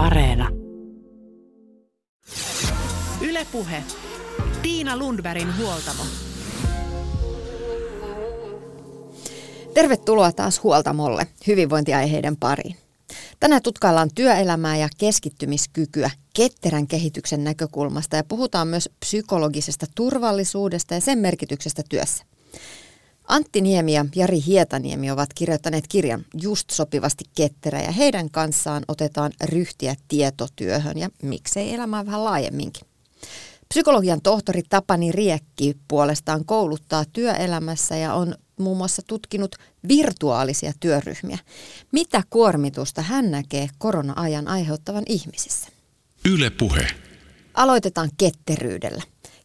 Areena. Ylepuhe. Tiina Lundbergin huoltamo. Tervetuloa taas Huoltamolle hyvinvointiaiheiden pariin. Tänään tutkaillaan työelämää ja keskittymiskykyä ketterän kehityksen näkökulmasta ja puhutaan myös psykologisesta turvallisuudesta ja sen merkityksestä työssä. Antti Niemi ja Jari Hietaniemi ovat kirjoittaneet kirjan Just sopivasti ketterä ja heidän kanssaan otetaan ryhtiä tietotyöhön ja miksei elämää vähän laajemminkin. Psykologian tohtori Tapani Riekki puolestaan kouluttaa työelämässä ja on muun muassa tutkinut virtuaalisia työryhmiä. Mitä kuormitusta hän näkee korona-ajan aiheuttavan ihmisissä? Yle puhe. Aloitetaan ketteryydellä.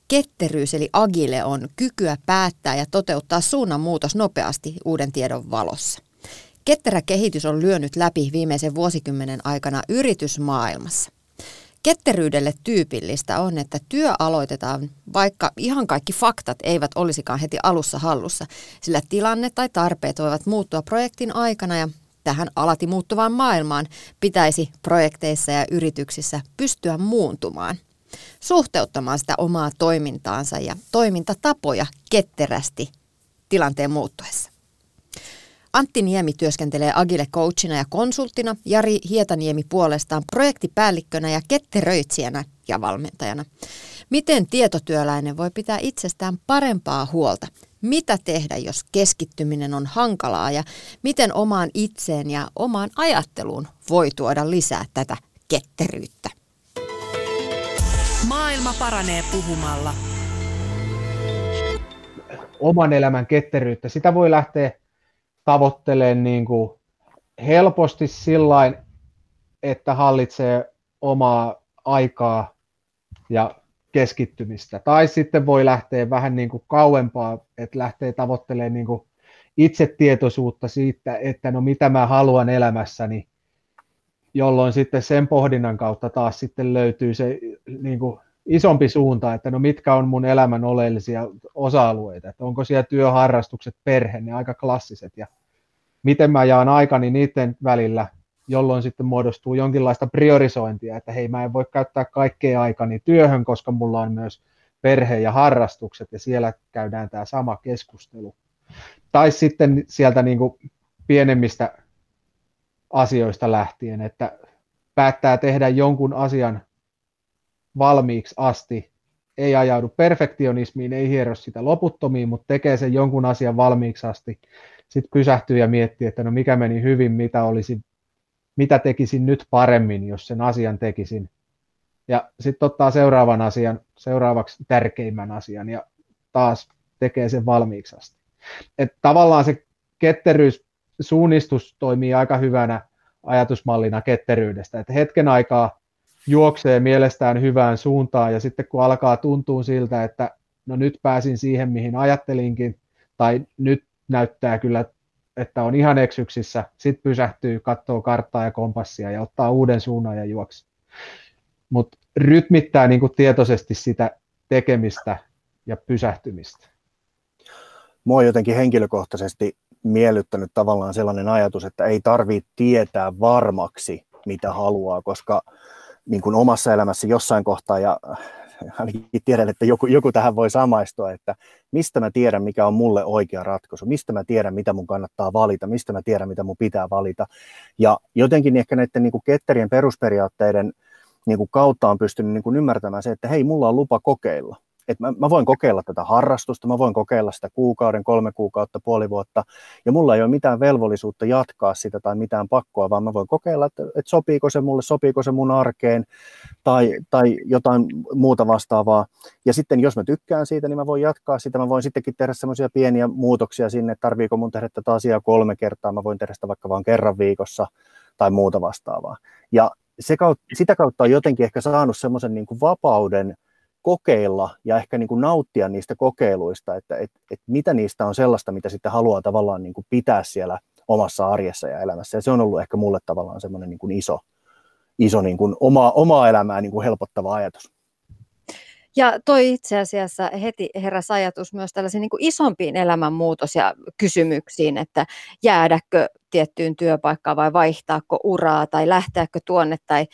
Ketteryys eli agile on kykyä päättää ja toteuttaa suunnanmuutos nopeasti uuden tiedon valossa. Ketterä kehitys on lyönyt läpi viimeisen vuosikymmenen aikana yritysmaailmassa. Ketteryydelle tyypillistä on, että työ aloitetaan, vaikka ihan kaikki faktat eivät olisikaan heti alussa hallussa, sillä tilanne tai tarpeet voivat muuttua projektin aikana ja tähän alati muuttuvaan maailmaan pitäisi projekteissa ja yrityksissä pystyä muuntumaan, suhteuttamaan sitä omaa toimintaansa ja toimintatapoja ketterästi tilanteen muuttuessa. Antti Niemi työskentelee Agile coachina ja konsulttina, Jari Hietaniemi puolestaan projektipäällikkönä ja ketteröitsijänä ja valmentajana. Miten tietotyöläinen voi pitää itsestään parempaa huolta? Mitä tehdä, jos keskittyminen on hankalaa ja miten omaan itseen ja omaan ajatteluun voi tuoda lisää tätä ketteryyttä? Maailma paranee puhumalla. Oman elämän ketteryyttä, sitä voi lähteä tavoittelee niin kuin helposti sillain, että hallitsee omaa aikaa ja keskittymistä. Tai sitten voi lähteä vähän niin kuin kauempaa, että lähtee tavoittelemaan niin kuin itsetietoisuutta siitä, että no mitä mä haluan elämässäni, jolloin sitten sen pohdinnan kautta taas sitten löytyy se niin kuin isompi suunta, että no mitkä on mun elämän oleellisia osa-alueita, että onko siellä työharrastukset, perhe, ne aika klassiset ja miten mä jaan aikani niiden välillä, jolloin sitten muodostuu jonkinlaista priorisointia, että hei mä en voi käyttää kaikkea aikani työhön, koska mulla on myös perhe ja harrastukset ja siellä käydään tämä sama keskustelu. Tai sitten sieltä niin kuin pienemmistä asioista lähtien, että päättää tehdä jonkun asian valmiiksi asti, ei ajaudu perfektionismiin, ei hiero sitä loputtomiin, mutta tekee sen jonkun asian valmiiksi asti, sitten pysähtyy ja miettii, että no mikä meni hyvin, mitä olisi, mitä tekisin nyt paremmin, jos sen asian tekisin. Ja sitten ottaa seuraavan asian, seuraavaksi tärkeimmän asian ja taas tekee sen valmiiksi asti. Et tavallaan se ketteryys, suunnistus toimii aika hyvänä ajatusmallina ketteryydestä, että hetken aikaa juoksee mielestään hyvään suuntaan ja sitten kun alkaa tuntua siltä, että no nyt pääsin siihen, mihin ajattelinkin, tai nyt näyttää kyllä, että on ihan eksyksissä, sitten pysähtyy, katsoo karttaa ja kompassia ja ottaa uuden suunnan ja juoksi. Mutta rytmittää niin tietoisesti sitä tekemistä ja pysähtymistä. Mua on jotenkin henkilökohtaisesti miellyttänyt tavallaan sellainen ajatus, että ei tarvitse tietää varmaksi, mitä haluaa, koska niin kuin omassa elämässä jossain kohtaa, ja ainakin tiedän, että joku, joku tähän voi samaistua, että mistä mä tiedän, mikä on mulle oikea ratkaisu, mistä mä tiedän, mitä mun kannattaa valita, mistä mä tiedän, mitä mun pitää valita. Ja jotenkin ehkä näiden niin kuin ketterien perusperiaatteiden niin kuin kautta on pystynyt niin kuin ymmärtämään se, että hei, mulla on lupa kokeilla että mä, mä voin kokeilla tätä harrastusta, mä voin kokeilla sitä kuukauden, kolme kuukautta, puoli vuotta, ja mulla ei ole mitään velvollisuutta jatkaa sitä tai mitään pakkoa, vaan mä voin kokeilla, että, että sopiiko se mulle, sopiiko se mun arkeen, tai, tai jotain muuta vastaavaa. Ja sitten jos mä tykkään siitä, niin mä voin jatkaa sitä, mä voin sittenkin tehdä semmoisia pieniä muutoksia sinne, että tarviiko mun tehdä tätä asiaa kolme kertaa, mä voin tehdä sitä vaikka vain kerran viikossa, tai muuta vastaavaa. Ja se kautta, sitä kautta on jotenkin ehkä saanut semmoisen niin kuin vapauden, kokeilla ja ehkä niin kuin nauttia niistä kokeiluista, että et, et mitä niistä on sellaista, mitä sitten haluaa tavallaan niin kuin pitää siellä omassa arjessa ja elämässä. Ja se on ollut ehkä mulle tavallaan semmoinen niin kuin iso, iso niin kuin oma, omaa elämää niin kuin helpottava ajatus. Ja toi itse asiassa heti heräsi ajatus myös tällaisiin niin isompiin elämänmuutos- ja kysymyksiin, että jäädäkö tiettyyn työpaikkaan vai vaihtaako uraa tai lähteäkö tuonne tai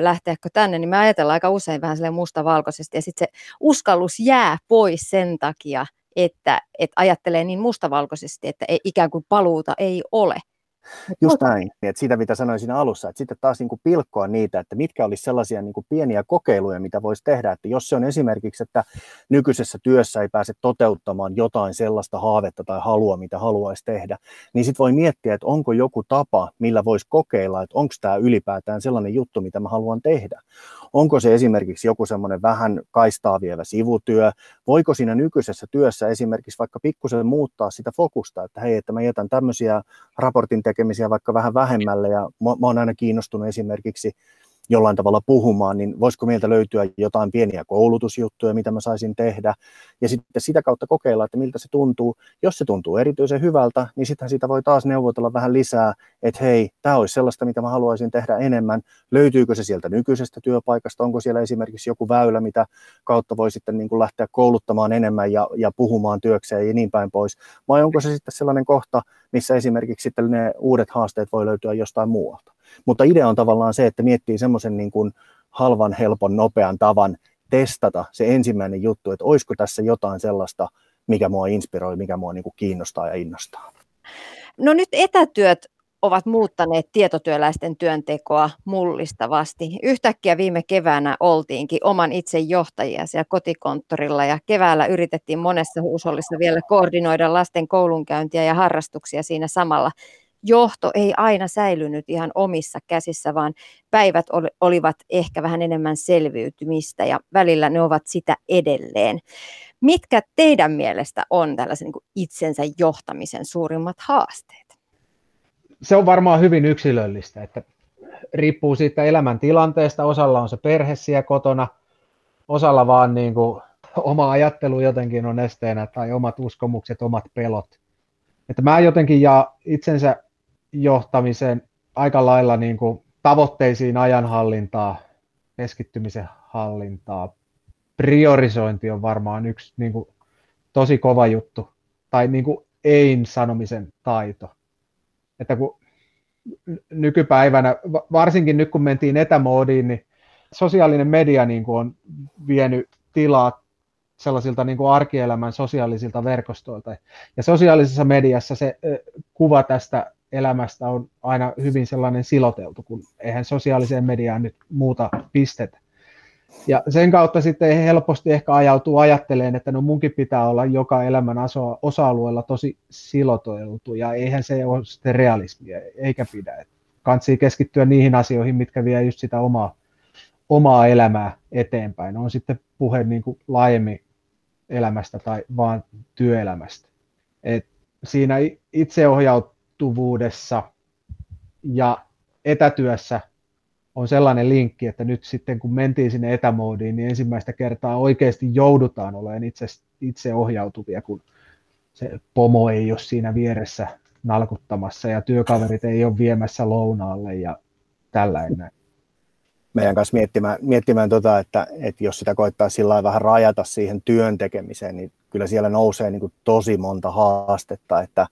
lähteäkö tänne, niin me ajatellaan aika usein vähän mustavalkoisesti ja sitten se uskallus jää pois sen takia, että, että ajattelee niin mustavalkoisesti, että ei, ikään kuin paluuta ei ole. Just näin, että siitä mitä sanoin siinä alussa, että sitten taas niin kuin pilkkoa niitä, että mitkä olisi sellaisia niin kuin pieniä kokeiluja, mitä voisi tehdä, että jos se on esimerkiksi, että nykyisessä työssä ei pääse toteuttamaan jotain sellaista haavetta tai halua, mitä haluaisi tehdä, niin sitten voi miettiä, että onko joku tapa, millä voisi kokeilla, että onko tämä ylipäätään sellainen juttu, mitä mä haluan tehdä. Onko se esimerkiksi joku semmoinen vähän kaistaa vievä sivutyö? Voiko siinä nykyisessä työssä esimerkiksi vaikka pikkusen muuttaa sitä fokusta, että hei, että mä jätän tämmöisiä raportin tekemisiä vaikka vähän vähemmälle ja mä, mä oon aina kiinnostunut esimerkiksi jollain tavalla puhumaan, niin voisiko meiltä löytyä jotain pieniä koulutusjuttuja, mitä mä saisin tehdä, ja sitten sitä kautta kokeilla, että miltä se tuntuu. Jos se tuntuu erityisen hyvältä, niin sitten sitä voi taas neuvotella vähän lisää, että hei, tämä olisi sellaista, mitä mä haluaisin tehdä enemmän. Löytyykö se sieltä nykyisestä työpaikasta, onko siellä esimerkiksi joku väylä, mitä kautta voi sitten niin kuin lähteä kouluttamaan enemmän ja, ja puhumaan työkseen ja niin päin pois, vai onko se sitten sellainen kohta, missä esimerkiksi sitten ne uudet haasteet voi löytyä jostain muualta. Mutta idea on tavallaan se, että miettii semmoisen niin kuin halvan, helpon, nopean tavan testata se ensimmäinen juttu, että olisiko tässä jotain sellaista, mikä mua inspiroi, mikä mua niin kuin kiinnostaa ja innostaa. No nyt etätyöt ovat muuttaneet tietotyöläisten työntekoa mullistavasti. Yhtäkkiä viime keväänä oltiinkin oman itse johtajia siellä kotikonttorilla ja keväällä yritettiin monessa huusollissa vielä koordinoida lasten koulunkäyntiä ja harrastuksia siinä samalla johto ei aina säilynyt ihan omissa käsissä, vaan päivät olivat ehkä vähän enemmän selviytymistä ja välillä ne ovat sitä edelleen. Mitkä teidän mielestä on tällaisen niin itsensä johtamisen suurimmat haasteet? Se on varmaan hyvin yksilöllistä, että riippuu siitä elämäntilanteesta. Osalla on se perhe siellä kotona, osalla vaan niin kuin oma ajattelu jotenkin on esteenä tai omat uskomukset, omat pelot. Että mä jotenkin ja itsensä johtamisen aika lailla niin kuin tavoitteisiin ajanhallintaa, keskittymisen hallintaa. Priorisointi on varmaan yksi niin kuin, tosi kova juttu. Tai niin kuin ein sanomisen taito. Että kun nykypäivänä, varsinkin nyt kun mentiin etämoodiin, niin sosiaalinen media niin kuin on vienyt tilaa sellaisilta niin kuin arkielämän sosiaalisilta verkostoilta. Ja sosiaalisessa mediassa se kuva tästä elämästä on aina hyvin sellainen siloteltu, kun eihän sosiaaliseen mediaan nyt muuta pistetä. Ja sen kautta sitten helposti ehkä ajautuu ajattelemaan, että no munkin pitää olla joka elämän osa-alueella tosi siloteltu, ja eihän se ole sitten realismia, eikä pidä. Kansi keskittyä niihin asioihin, mitkä vie just sitä omaa, omaa elämää eteenpäin. On sitten puhe niin kuin laajemmin elämästä tai vaan työelämästä. Et siinä itseohjaut, ulottuvuudessa ja etätyössä on sellainen linkki, että nyt sitten kun mentiin sinne etämoodiin, niin ensimmäistä kertaa oikeasti joudutaan olemaan itse, itse ohjautuvia, kun se pomo ei ole siinä vieressä nalkuttamassa ja työkaverit ei ole viemässä lounaalle ja tällainen meidän kanssa miettimään, miettimään tota, että, että jos sitä koittaa sillä vähän rajata siihen työn tekemiseen, niin kyllä siellä nousee niin kuin tosi monta haastetta, että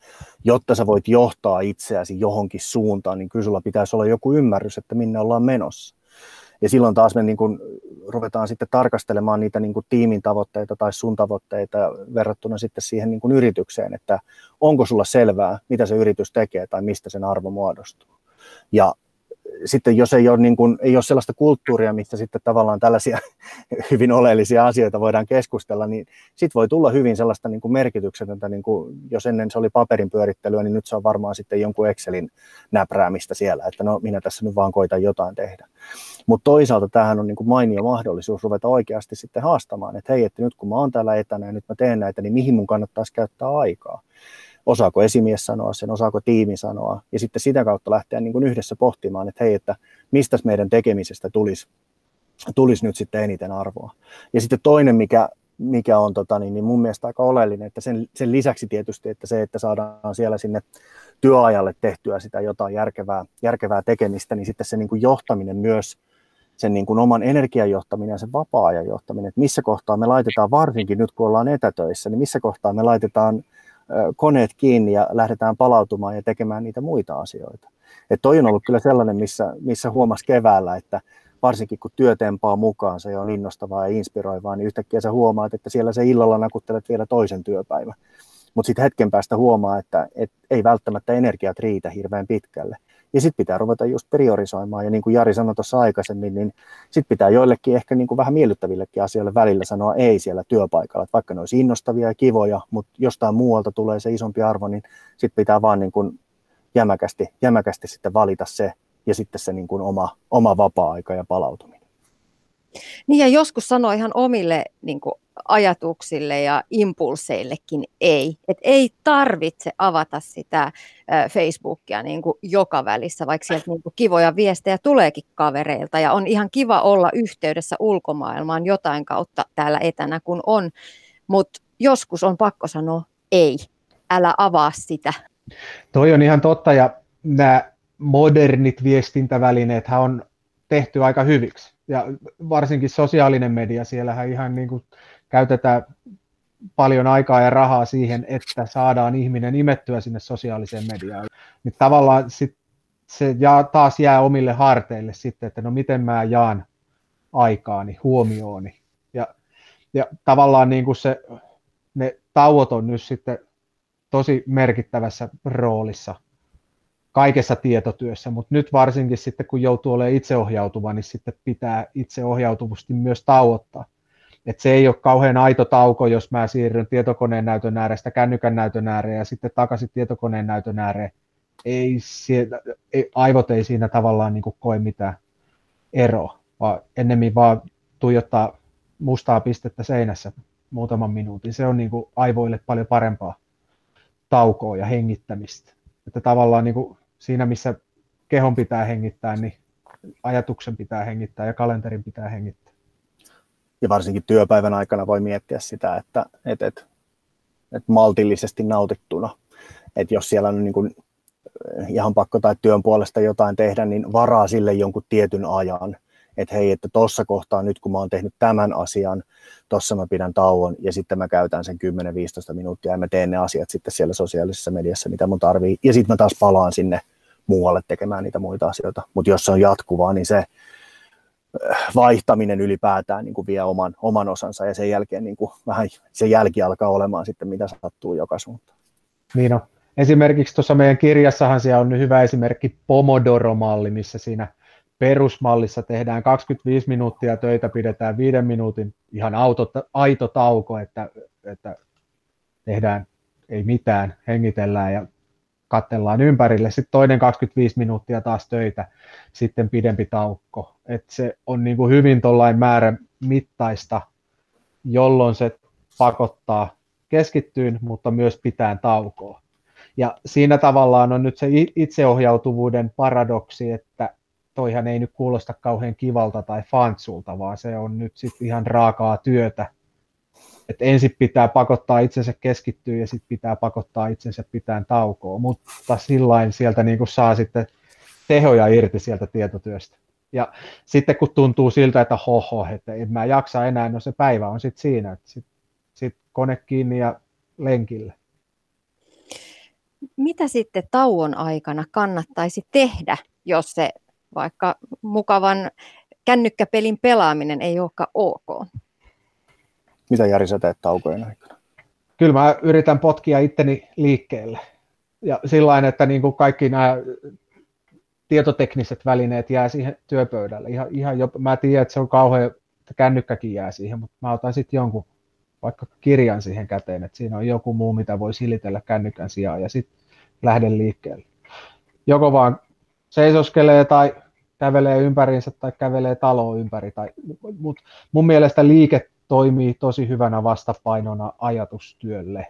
jotta sä voit johtaa itseäsi johonkin suuntaan, niin kyllä sulla pitäisi olla joku ymmärrys, että minne ollaan menossa. Ja silloin taas me niin kuin ruvetaan sitten tarkastelemaan niitä niin kuin tiimin tavoitteita tai sun tavoitteita verrattuna sitten siihen niin kuin yritykseen, että onko sulla selvää, mitä se yritys tekee tai mistä sen arvo muodostuu. Ja sitten jos ei ole, niin kuin, ei ole sellaista kulttuuria, missä sitten tavallaan tällaisia hyvin oleellisia asioita voidaan keskustella, niin sitten voi tulla hyvin sellaista niin kuin merkityksetöntä, niin kuin jos ennen se oli paperin pyörittelyä, niin nyt se on varmaan sitten jonkun Excelin näpräämistä siellä, että no minä tässä nyt vaan koitan jotain tehdä. Mutta toisaalta tämähän on niin kuin mainio mahdollisuus ruveta oikeasti sitten haastamaan, että hei, että nyt kun mä oon täällä etänä ja nyt mä teen näitä, niin mihin mun kannattaisi käyttää aikaa osaako esimies sanoa sen, osaako tiimi sanoa, ja sitten sitä kautta lähteä niin kuin yhdessä pohtimaan, että hei, että mistä meidän tekemisestä tulisi, tulisi nyt sitten eniten arvoa. Ja sitten toinen, mikä, mikä on tota, niin, niin mun mielestä aika oleellinen, että sen, sen lisäksi tietysti, että se, että saadaan siellä sinne työajalle tehtyä sitä jotain järkevää, järkevää tekemistä, niin sitten se niin kuin johtaminen myös sen niin kuin oman energiajohtaminen ja sen vapaa-ajan johtaminen, että missä kohtaa me laitetaan, varsinkin nyt kun ollaan etätöissä, niin missä kohtaa me laitetaan koneet kiinni ja lähdetään palautumaan ja tekemään niitä muita asioita. Että toi on ollut kyllä sellainen, missä, missä huomasi keväällä, että varsinkin kun työ tempaa mukaan, se on innostavaa ja inspiroivaa, niin yhtäkkiä sä huomaat, että siellä se illalla nakuttelet vielä toisen työpäivän. Mutta sitten hetken päästä huomaa, että et ei välttämättä energiat riitä hirveän pitkälle. Ja sitten pitää ruveta just priorisoimaan. Ja niin kuin Jari sanoi tuossa aikaisemmin, niin sitten pitää joillekin ehkä niin kuin vähän miellyttävillekin asioille välillä sanoa ei siellä työpaikalla. Että vaikka ne olisi innostavia ja kivoja, mutta jostain muualta tulee se isompi arvo, niin sitten pitää vaan niin kuin jämäkästi, jämäkästi sitten valita se ja sitten se niin kuin oma, oma vapaa-aika ja palautuminen. Niin ja joskus sanoo ihan omille niin kuin ajatuksille ja impulseillekin ei. Et ei tarvitse avata sitä Facebookia niin kuin joka välissä, vaikka sieltä niin kuin kivoja viestejä tuleekin kavereilta ja on ihan kiva olla yhteydessä ulkomaailmaan jotain kautta täällä etänä kun on, mutta joskus on pakko sanoa ei, älä avaa sitä. Toi on ihan totta ja nämä modernit viestintävälineet on tehty aika hyviksi. Ja varsinkin sosiaalinen media, siellähän ihan niin kuin käytetään paljon aikaa ja rahaa siihen, että saadaan ihminen imettyä sinne sosiaaliseen mediaan. Niin tavallaan sit se jää, taas jää omille harteille sitten, että no miten mä jaan aikaani, huomiooni. Ja, ja tavallaan niin kuin se, ne tauot on nyt sitten tosi merkittävässä roolissa kaikessa tietotyössä, mutta nyt varsinkin sitten kun joutuu olemaan itseohjautuva, niin sitten pitää itseohjautuvasti myös tauottaa. Et se ei ole kauhean aito tauko, jos mä siirryn tietokoneen näytön äärestä kännykän näytön ääreen ja sitten takaisin tietokoneen näytön ääreen. Ei, ei, aivot ei siinä tavallaan niin koe mitään eroa, vaan ennemmin vaan tuijottaa mustaa pistettä seinässä muutaman minuutin. Se on niin kuin aivoille paljon parempaa taukoa ja hengittämistä. Että tavallaan niin kuin siinä, missä kehon pitää hengittää, niin ajatuksen pitää hengittää ja kalenterin pitää hengittää. Ja varsinkin työpäivän aikana voi miettiä sitä, että, että, että, että maltillisesti nautittuna, että jos siellä on niin kuin ihan pakko tai työn puolesta jotain tehdä, niin varaa sille jonkun tietyn ajan, että hei, että tuossa kohtaa nyt kun mä oon tehnyt tämän asian, tuossa mä pidän tauon ja sitten mä käytän sen 10-15 minuuttia ja mä teen ne asiat sitten siellä sosiaalisessa mediassa, mitä mun tarvii. Ja sitten mä taas palaan sinne muualle tekemään niitä muita asioita. Mutta jos se on jatkuvaa, niin se äh, vaihtaminen ylipäätään niin kuin vie oman, oman osansa ja sen jälkeen niin kuin vähän se jälki alkaa olemaan sitten, mitä sattuu joka suuntaan. Niin on. Esimerkiksi tuossa meidän kirjassahan siellä on hyvä esimerkki Pomodoro-malli, missä siinä – perusmallissa tehdään 25 minuuttia töitä, pidetään viiden minuutin ihan auto, aito tauko, että, että tehdään ei mitään, hengitellään ja katsellaan ympärille. Sitten toinen 25 minuuttia taas töitä, sitten pidempi taukko. Et se on niin kuin hyvin tuollain määrä mittaista, jolloin se pakottaa keskittyyn, mutta myös pitää taukoa. Ja siinä tavallaan on nyt se itseohjautuvuuden paradoksi, että toihan ei nyt kuulosta kauhean kivalta tai fantsulta, vaan se on nyt sitten ihan raakaa työtä. Et ensin pitää pakottaa itsensä keskittyä ja sitten pitää pakottaa itsensä pitään taukoa, mutta sillain sieltä niin saa sitten tehoja irti sieltä tietotyöstä. Ja sitten kun tuntuu siltä, että hoho, että en mä jaksa enää, no se päivä on sitten siinä, että sitten sit kone kiinni ja lenkille. Mitä sitten tauon aikana kannattaisi tehdä, jos se vaikka mukavan kännykkäpelin pelaaminen ei olekaan ok. Mitä Jari sä teet taukojen aikana? Kyllä mä yritän potkia itteni liikkeelle. Ja sillä että niin kuin kaikki nämä tietotekniset välineet jää siihen työpöydälle. Ihan, ihan jo, mä tiedän, että se on kauhean, että kännykkäkin jää siihen, mutta mä otan sitten jonkun vaikka kirjan siihen käteen, että siinä on joku muu, mitä voi silitellä kännykän sijaan ja sitten lähden liikkeelle. Joko vaan seisoskelee tai kävelee ympäriinsä tai kävelee taloa ympäri. Tai, mut mun mielestä liike toimii tosi hyvänä vastapainona ajatustyölle.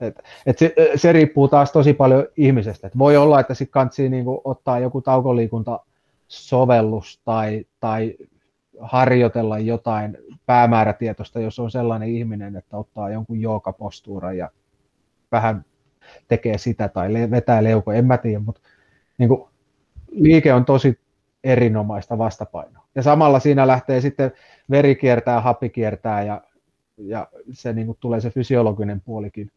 Et, et se, se, riippuu taas tosi paljon ihmisestä. Et voi olla, että sitten kantsii niinku ottaa joku taukoliikuntasovellus tai, tai harjoitella jotain päämäärätietoista, jos on sellainen ihminen, että ottaa jonkun joogapostuuran ja vähän tekee sitä tai vetää leuko, en mä tiedä, mutta niin liike on tosi erinomaista vastapainoa. Ja samalla siinä lähtee sitten veri kiertää, happi kiertää ja, ja se niin kuin tulee se fysiologinen puolikin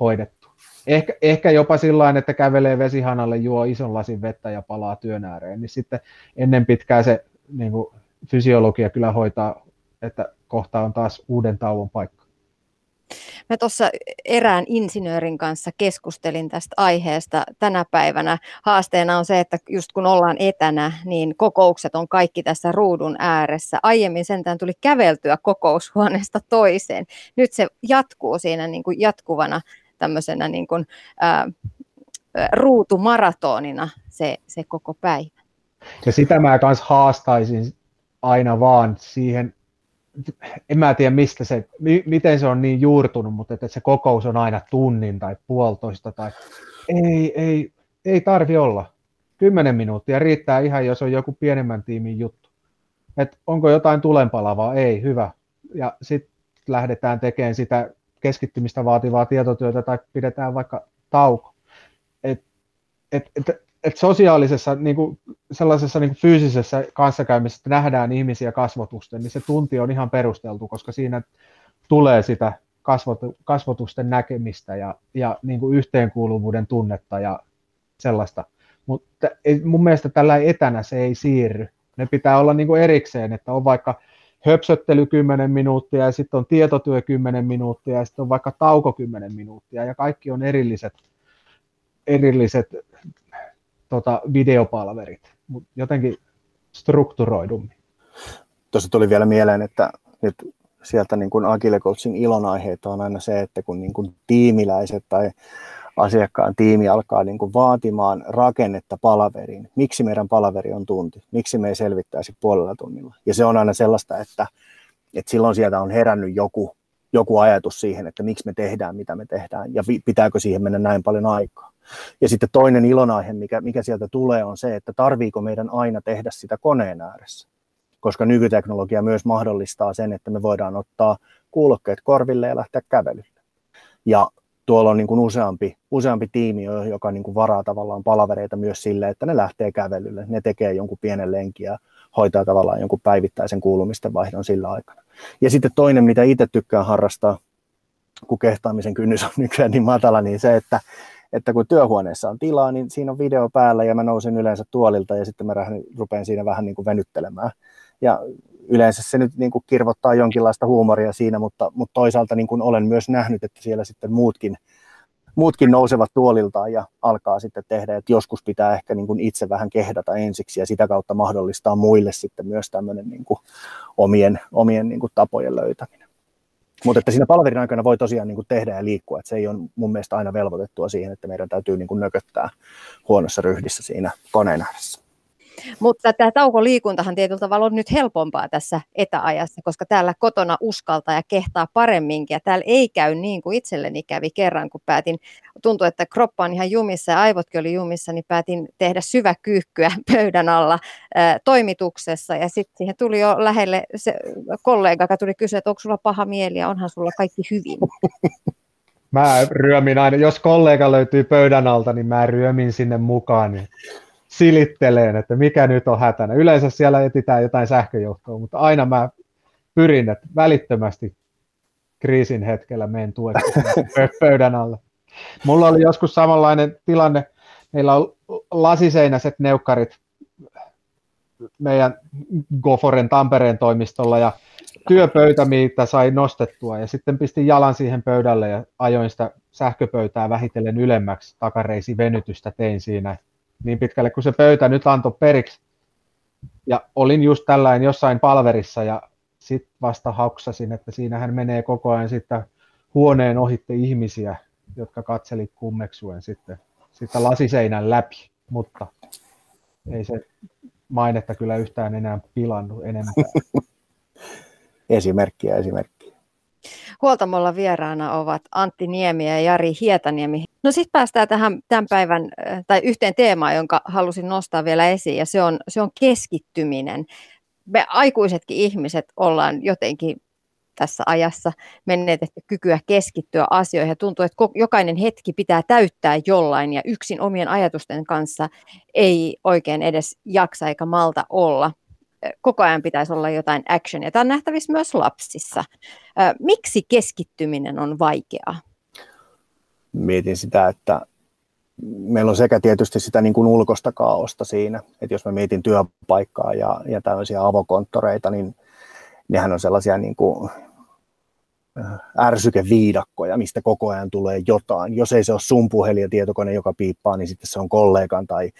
hoidettu. Ehkä, ehkä jopa sillä että kävelee vesihanalle, juo ison lasin vettä ja palaa työn ääreen, niin sitten ennen pitkää se niin kuin fysiologia kyllä hoitaa, että kohta on taas uuden tauon paikka. Mä tuossa erään insinöörin kanssa keskustelin tästä aiheesta tänä päivänä. Haasteena on se, että just kun ollaan etänä, niin kokoukset on kaikki tässä ruudun ääressä. Aiemmin sentään tuli käveltyä kokoushuoneesta toiseen. Nyt se jatkuu siinä niin kuin jatkuvana tämmöisenä niin kuin, ää, ruutumaratonina se, se koko päivä. Ja sitä mä kanssa haastaisin aina vaan siihen en mä tiedä mistä se, miten se on niin juurtunut, mutta että se kokous on aina tunnin tai puolitoista tai ei, ei, ei tarvi olla. Kymmenen minuuttia riittää ihan, jos on joku pienemmän tiimin juttu. Et onko jotain tulenpalavaa? Ei, hyvä. Ja sitten lähdetään tekemään sitä keskittymistä vaativaa tietotyötä tai pidetään vaikka tauko. Et, et, et, et sosiaalisessa, niin kuin, sellaisessa niin kuin fyysisessä kanssakäymisessä, että nähdään ihmisiä kasvotusten, niin se tunti on ihan perusteltu, koska siinä tulee sitä kasvotu, kasvotusten näkemistä ja, ja niin kuin yhteenkuuluvuuden tunnetta ja sellaista. Mutta mun mielestä tällä etänä se ei siirry. Ne pitää olla niin kuin erikseen, että on vaikka höpsöttely 10 minuuttia ja sitten on tietotyö 10 minuuttia ja sitten on vaikka tauko 10 minuuttia ja kaikki on erilliset, erilliset tota, videopalverit, mutta jotenkin strukturoidummin. Tuossa tuli vielä mieleen, että nyt sieltä niin kuin Agile Coaching ilonaiheita on aina se, että kun niin kuin tiimiläiset tai asiakkaan tiimi alkaa niin kuin vaatimaan rakennetta palaveriin. Miksi meidän palaveri on tunti? Miksi me ei selvittäisi puolella tunnilla? Ja se on aina sellaista, että, että silloin sieltä on herännyt joku, joku ajatus siihen, että miksi me tehdään, mitä me tehdään ja pitääkö siihen mennä näin paljon aikaa. Ja sitten toinen ilonaihe, mikä, mikä sieltä tulee, on se, että tarviiko meidän aina tehdä sitä koneen ääressä. Koska nykyteknologia myös mahdollistaa sen, että me voidaan ottaa kuulokkeet korville ja lähteä kävelylle. Ja tuolla on niin kuin useampi, useampi tiimi, joka niin kuin varaa tavallaan palavereita myös sille, että ne lähtee kävelylle. Ne tekee jonkun pienen lenkin ja hoitaa tavallaan jonkun päivittäisen kuulumisten vaihdon sillä aikana. Ja sitten toinen, mitä itse tykkään harrastaa, kun kehtaamisen kynnys on nykyään niin matala, niin se, että että kun työhuoneessa on tilaa, niin siinä on video päällä ja mä nousen yleensä tuolilta ja sitten mä rupean siinä vähän niin kuin venyttelemään. Ja yleensä se nyt niin kuin kirvottaa jonkinlaista huumoria siinä, mutta, mutta toisaalta niin kuin olen myös nähnyt, että siellä sitten muutkin, muutkin nousevat tuoliltaan ja alkaa sitten tehdä, että joskus pitää ehkä niin kuin itse vähän kehdata ensiksi ja sitä kautta mahdollistaa muille sitten myös tämmöinen niin kuin omien, omien niin kuin tapojen löytäminen. Mutta että siinä palvelin aikana voi tosiaan niin kuin tehdä ja liikkua, että se ei ole mun mielestä aina velvoitettua siihen, että meidän täytyy niin kuin nököttää huonossa ryhdissä siinä koneen ääressä. Mutta tämä taukoliikuntahan tietyllä tavalla on nyt helpompaa tässä etäajassa, koska täällä kotona uskaltaa ja kehtaa paremminkin. Ja täällä ei käy niin kuin itselleni kävi kerran, kun päätin, tuntui, että kroppa on ihan jumissa ja aivotkin oli jumissa, niin päätin tehdä syväkyykkyä pöydän alla toimituksessa. Ja sitten siihen tuli jo lähelle se kollega, joka tuli kysyä, että onko sulla paha mieli ja onhan sulla kaikki hyvin. Mä ryömin aina, jos kollega löytyy pöydän alta, niin mä ryömin sinne mukaan. Niin silitteleen, että mikä nyt on hätänä. Yleensä siellä etsitään jotain sähköjohtoa, mutta aina mä pyrin, että välittömästi kriisin hetkellä menen tueksi pöydän alle. Mulla oli joskus samanlainen tilanne. Meillä on lasiseinäiset neukkarit meidän Goforen Tampereen toimistolla ja työpöytä, mitä sai nostettua ja sitten pistin jalan siihen pöydälle ja ajoin sitä sähköpöytää vähitellen ylemmäksi takareisi venytystä tein siinä niin pitkälle kuin se pöytä nyt antoi periksi. Ja olin just tällainen jossain palverissa ja sitten vasta hauksasin, että siinähän menee koko ajan sitten huoneen ohitte ihmisiä, jotka katseli kummeksuen sitten, sitten lasiseinän läpi, mutta ei se mainetta kyllä yhtään enää pilannut enemmän. Esimerkkiä, esimerkkiä. Huoltamolla vieraana ovat Antti Niemi ja Jari Hietaniemi. No sitten päästään tähän tämän päivän äh, tai yhteen teemaan, jonka halusin nostaa vielä esiin ja se on, se on keskittyminen. Me aikuisetkin ihmiset ollaan jotenkin tässä ajassa, menetetty kykyä keskittyä asioihin ja tuntuu, että jokainen hetki pitää täyttää jollain ja yksin omien ajatusten kanssa ei oikein edes jaksa eikä malta olla. Koko ajan pitäisi olla jotain actionia. Tämä on nähtävissä myös lapsissa. Miksi keskittyminen on vaikeaa? Mietin sitä, että meillä on sekä tietysti sitä niin kuin ulkoista kaaosta siinä, että jos mä mietin työpaikkaa ja, ja tämmöisiä avokonttoreita, niin nehän on sellaisia niin kuin ärsykeviidakkoja, mistä koko ajan tulee jotain. Jos ei se ole sun puhelin ja tietokone, joka piippaa, niin sitten se on kollegan tai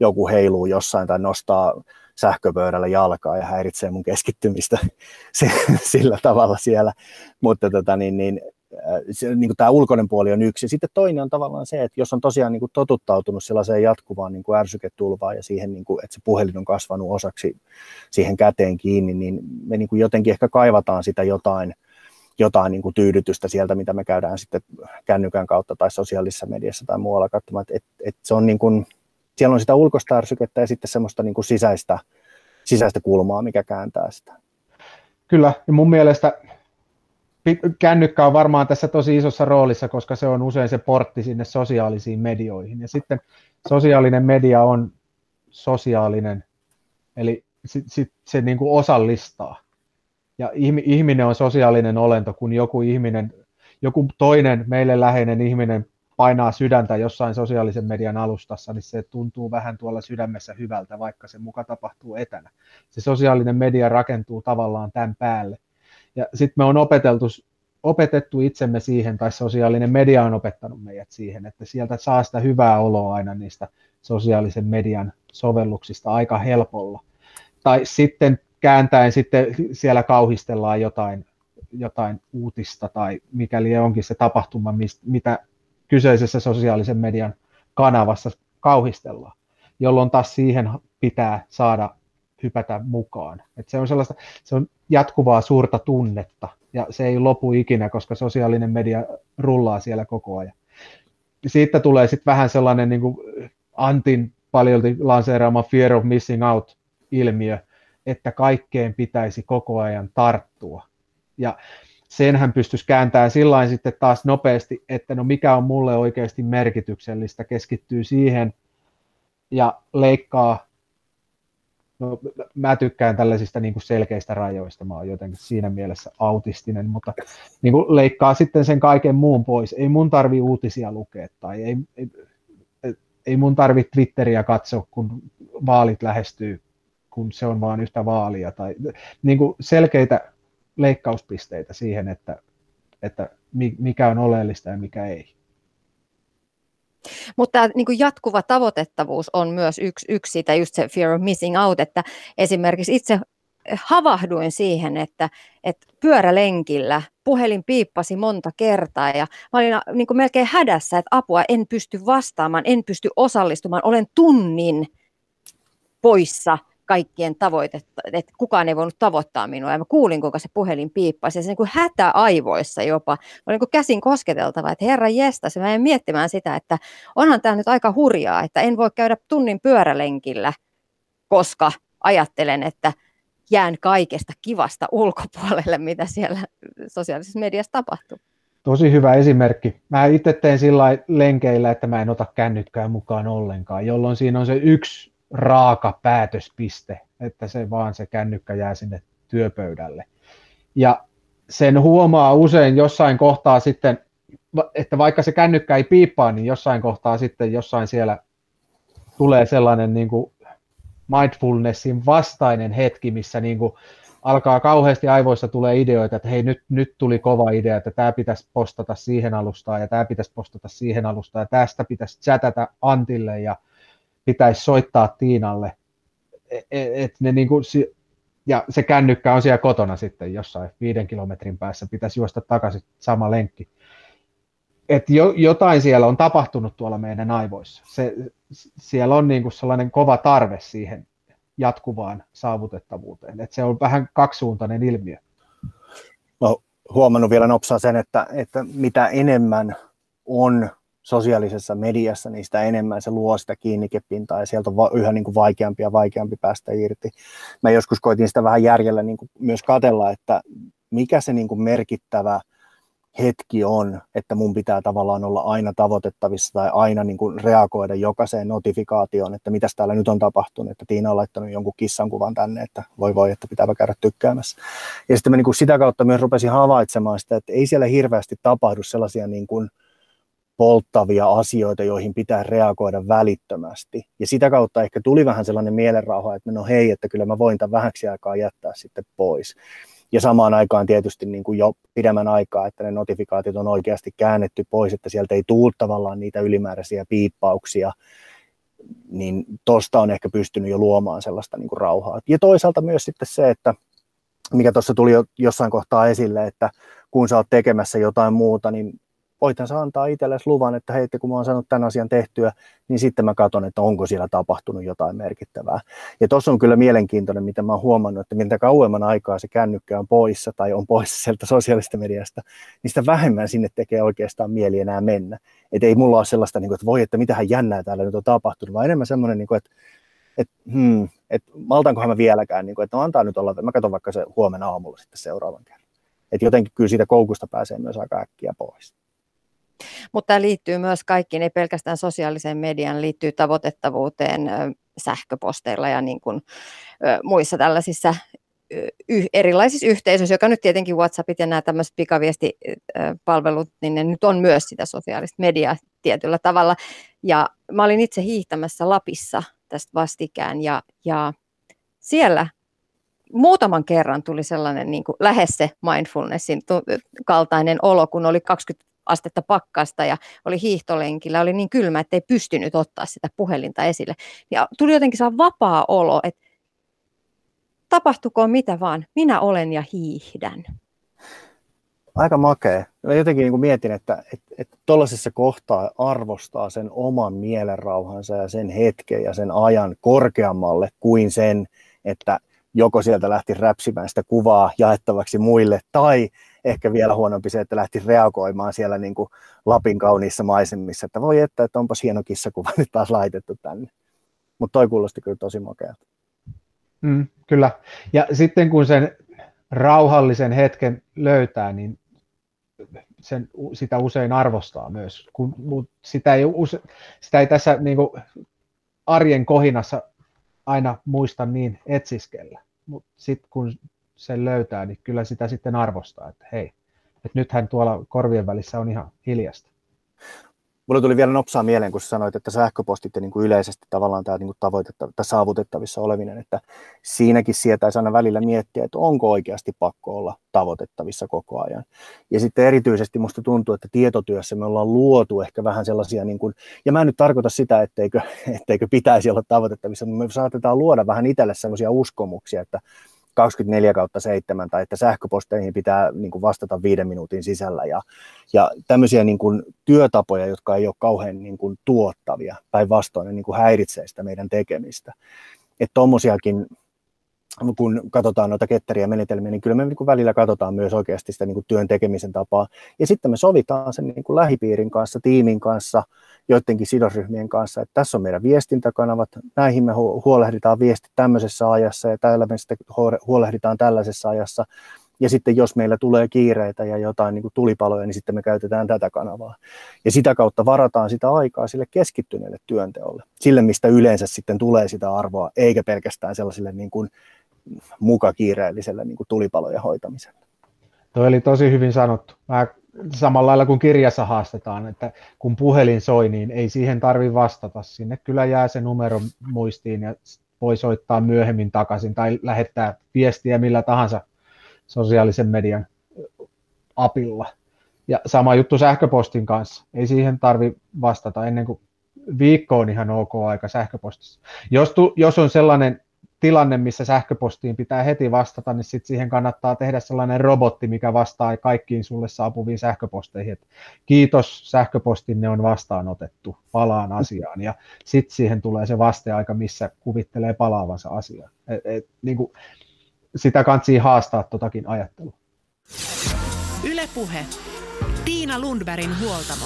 joku heiluu jossain tai nostaa sähköpöydällä jalkaa ja häiritsee mun keskittymistä sillä tavalla siellä. Mutta tota, niin, niin, se, niin kuin tämä ulkoinen puoli on yksi. Sitten toinen on tavallaan se, että jos on tosiaan niin kuin totuttautunut sellaiseen jatkuvaan niin kuin ärsyketulvaan ja siihen, niin kuin, että se puhelin on kasvanut osaksi siihen käteen kiinni, niin me niin kuin jotenkin ehkä kaivataan sitä jotain, jotain niin kuin tyydytystä sieltä, mitä me käydään sitten kännykän kautta tai sosiaalisessa mediassa tai muualla katsomaan, että, että, että se on niin kuin, siellä on sitä ulkoista ärsykettä ja sitten semmoista niin kuin sisäistä, sisäistä kulmaa, mikä kääntää sitä. Kyllä, ja mun mielestä kännykkä on varmaan tässä tosi isossa roolissa, koska se on usein se portti sinne sosiaalisiin medioihin. Ja sitten sosiaalinen media on sosiaalinen, eli sit, sit se niin kuin osallistaa. Ja ihminen on sosiaalinen olento, kun joku ihminen, joku toinen meille läheinen ihminen painaa sydäntä jossain sosiaalisen median alustassa, niin se tuntuu vähän tuolla sydämessä hyvältä, vaikka se muka tapahtuu etänä. Se sosiaalinen media rakentuu tavallaan tämän päälle. Ja sitten me on opeteltu, opetettu itsemme siihen, tai sosiaalinen media on opettanut meidät siihen, että sieltä saa sitä hyvää oloa aina niistä sosiaalisen median sovelluksista aika helpolla. Tai sitten kääntäen sitten siellä kauhistellaan jotain, jotain uutista tai mikäli onkin se tapahtuma, mitä kyseisessä sosiaalisen median kanavassa kauhistellaan, jolloin taas siihen pitää saada hypätä mukaan. Et se on sellaista, se on jatkuvaa suurta tunnetta ja se ei lopu ikinä, koska sosiaalinen media rullaa siellä koko ajan. Siitä tulee sitten vähän sellainen niin kuin Antin paljolti lanseeraama fear of missing out ilmiö, että kaikkeen pitäisi koko ajan tarttua. Ja sen hän pystyisi kääntämään sillä sitten taas nopeasti, että no mikä on mulle oikeasti merkityksellistä, keskittyy siihen ja leikkaa No, mä tykkään tällaisista niin kuin selkeistä rajoista, mä oon jotenkin siinä mielessä autistinen, mutta niin kuin leikkaa sitten sen kaiken muun pois. Ei mun tarvi uutisia lukea tai ei, ei, ei mun tarvi Twitteriä katsoa, kun vaalit lähestyy, kun se on vaan yhtä vaalia. Tai, niin kuin selkeitä leikkauspisteitä siihen, että, että mikä on oleellista ja mikä ei. Mutta tämä niin jatkuva tavoitettavuus on myös yksi, yksi siitä, just se fear of missing out, että esimerkiksi itse havahduin siihen, että, että pyörälenkillä puhelin piippasi monta kertaa ja mä olin niin melkein hädässä, että apua en pysty vastaamaan, en pysty osallistumaan, olen tunnin poissa kaikkien tavoitetta, että kukaan ei voinut tavoittaa minua. Ja mä kuulin, kuinka se puhelin piippasi. Ja se niin kuin hätä aivoissa jopa. Oli niin kuin käsin kosketeltava, että herra jestas. Mä en miettimään sitä, että onhan tämä nyt aika hurjaa, että en voi käydä tunnin pyörälenkillä, koska ajattelen, että jään kaikesta kivasta ulkopuolelle, mitä siellä sosiaalisessa mediassa tapahtuu. Tosi hyvä esimerkki. Mä itse teen sillä lenkeillä, että mä en ota kännykkää mukaan ollenkaan, jolloin siinä on se yksi raaka päätöspiste, että se vaan se kännykkä jää sinne työpöydälle. Ja sen huomaa usein jossain kohtaa sitten, että vaikka se kännykkä ei piippaa, niin jossain kohtaa sitten jossain siellä tulee sellainen niin kuin mindfulnessin vastainen hetki, missä niin kuin alkaa kauheasti aivoissa tulee ideoita, että hei nyt, nyt tuli kova idea, että tämä pitäisi postata siihen alustaan ja tämä pitäisi postata siihen alustaan ja tästä pitäisi chatata Antille ja pitäisi soittaa Tiinalle, e, e, et ne niin kuin, ja se kännykkä on siellä kotona sitten jossain viiden kilometrin päässä, pitäisi juosta takaisin sama lenkki. Et jo, jotain siellä on tapahtunut tuolla meidän aivoissa. Se, siellä on niin kuin sellainen kova tarve siihen jatkuvaan saavutettavuuteen. Et se on vähän kaksisuuntainen ilmiö. No, huomannut vielä nopsaa sen, että, että mitä enemmän on sosiaalisessa mediassa, niin sitä enemmän se luo sitä kiinnikepintaa ja sieltä on va- yhä niin kuin vaikeampi ja vaikeampi päästä irti. Mä joskus koitin sitä vähän järjellä niin kuin myös katella, että mikä se niin kuin merkittävä hetki on, että mun pitää tavallaan olla aina tavoitettavissa tai aina niin kuin reagoida jokaiseen notifikaatioon, että mitä täällä nyt on tapahtunut, että Tiina on laittanut jonkun kissan kuvan tänne, että voi voi, että pitääpä käydä tykkäämässä. Ja sitten mä niin kuin sitä kautta myös rupesin havaitsemaan sitä, että ei siellä hirveästi tapahdu sellaisia niin kuin polttavia asioita, joihin pitää reagoida välittömästi. Ja sitä kautta ehkä tuli vähän sellainen mielenrauha, että no hei, että kyllä mä voin tämän vähäksi aikaa jättää sitten pois ja samaan aikaan tietysti niin kuin jo pidemmän aikaa, että ne notifikaatiot on oikeasti käännetty pois, että sieltä ei tule tavallaan niitä ylimääräisiä piippauksia, niin tuosta on ehkä pystynyt jo luomaan sellaista niin kuin rauhaa. Ja toisaalta myös sitten se, että mikä tuossa tuli jo jossain kohtaa esille, että kun sä oot tekemässä jotain muuta, niin voithan sä antaa itsellesi luvan, että hei, kun mä oon saanut tämän asian tehtyä, niin sitten mä katson, että onko siellä tapahtunut jotain merkittävää. Ja tuossa on kyllä mielenkiintoinen, mitä mä oon huomannut, että mitä kauemman aikaa se kännykkä on poissa tai on poissa sieltä sosiaalista mediasta, niin sitä vähemmän sinne tekee oikeastaan mieli enää mennä. Että ei mulla ole sellaista, niin että voi, että mitähän jännää täällä nyt on tapahtunut, vaan enemmän semmoinen, niin että että hmm, et maltankohan mä vieläkään, niin että no antaa nyt olla, mä katson vaikka se huomenna aamulla sitten seuraavan kerran. Että jotenkin kyllä siitä koukusta pääsee myös aika äkkiä pois. Mutta tämä liittyy myös kaikkiin, ei pelkästään sosiaaliseen mediaan, liittyy tavoitettavuuteen sähköposteilla ja niin kuin, muissa tällaisissa erilaisissa yhteisöissä, joka nyt tietenkin WhatsAppit ja nämä tämmöiset pikaviestipalvelut, niin ne nyt on myös sitä sosiaalista mediaa tietyllä tavalla. Ja mä olin itse hiihtämässä Lapissa tästä vastikään ja, ja siellä muutaman kerran tuli sellainen niin kuin lähes se mindfulnessin kaltainen olo, kun oli 20 astetta pakkasta ja oli hiihtolenkillä, oli niin kylmä, että ei pystynyt ottaa sitä puhelinta esille. Ja tuli jotenkin saa vapaa olo, että tapahtukoon mitä vaan, minä olen ja hiihdän. Aika makea. Mä jotenkin niin kuin mietin, että tuollaisessa että kohtaa arvostaa sen oman mielenrauhansa ja sen hetken ja sen ajan korkeammalle kuin sen, että joko sieltä lähti räpsimään sitä kuvaa jaettavaksi muille, tai ehkä vielä huonompi se, että lähti reagoimaan siellä niin kuin Lapin kauniissa maisemissa, että voi että, että onpas hieno kissakuva nyt taas laitettu tänne. Mutta toi kuulosti kyllä tosi makealta. Mm, kyllä. Ja sitten kun sen rauhallisen hetken löytää, niin sen, sitä usein arvostaa myös. Kun, sitä, ei use, sitä ei tässä niin kuin arjen kohinassa aina muista niin etsiskellä. Mutta sitten kun sen löytää, niin kyllä sitä sitten arvostaa, että hei, että nythän tuolla korvien välissä on ihan hiljasta. Mulle tuli vielä nopsaa mieleen, kun sanoit, että sähköpostit ja niin kuin yleisesti tavallaan tämä niin kuin saavutettavissa olevinen, että siinäkin sietäisi aina välillä miettiä, että onko oikeasti pakko olla tavoitettavissa koko ajan. Ja sitten erityisesti musta tuntuu, että tietotyössä me ollaan luotu ehkä vähän sellaisia, niin kuin, ja mä en nyt tarkoita sitä, etteikö, etteikö pitäisi olla tavoitettavissa, mutta me saatetaan luoda vähän itselle sellaisia uskomuksia, että 24 kautta 7 tai että sähköposteihin pitää niin kuin vastata viiden minuutin sisällä ja, ja tämmöisiä niin kuin työtapoja, jotka ei ole kauhean niin kuin tuottavia, päinvastoin ne niin kuin häiritsee sitä meidän tekemistä. Että tuommoisiakin kun katsotaan noita ketteriä menetelmiä, niin kyllä me niin välillä katsotaan myös oikeasti sitä niin kuin työn tekemisen tapaa. Ja sitten me sovitaan sen niin kuin lähipiirin kanssa, tiimin kanssa, joidenkin sidosryhmien kanssa, että tässä on meidän viestintäkanavat, näihin me huolehditaan viesti tämmöisessä ajassa ja täällä me sitten huolehditaan tällaisessa ajassa. Ja sitten jos meillä tulee kiireitä ja jotain niin kuin tulipaloja, niin sitten me käytetään tätä kanavaa. Ja sitä kautta varataan sitä aikaa sille keskittyneelle työnteolle, sille mistä yleensä sitten tulee sitä arvoa, eikä pelkästään sellaisille niin kuin muka kiireelliselle niin kuin tulipalojen hoitamiselle. Tuo oli tosi hyvin sanottu. Mä samalla lailla kuin kirjassa haastetaan, että kun puhelin soi, niin ei siihen tarvi vastata. Sinne kyllä jää se numero muistiin ja voi soittaa myöhemmin takaisin tai lähettää viestiä millä tahansa sosiaalisen median apilla. Ja sama juttu sähköpostin kanssa. Ei siihen tarvi vastata ennen kuin viikko on ihan ok aika sähköpostissa. Jos, tu, jos on sellainen tilanne, missä sähköpostiin pitää heti vastata, niin sitten siihen kannattaa tehdä sellainen robotti, mikä vastaa kaikkiin sulle saapuviin sähköposteihin, että kiitos, sähköpostinne on vastaanotettu, palaan asiaan, ja sitten siihen tulee se vasteaika, missä kuvittelee palaavansa asiaan. Et, et, niin kuin, sitä kantsii haastaa totakin ajattelua. Ylepuhe. Tiina Lundbergin huoltamo.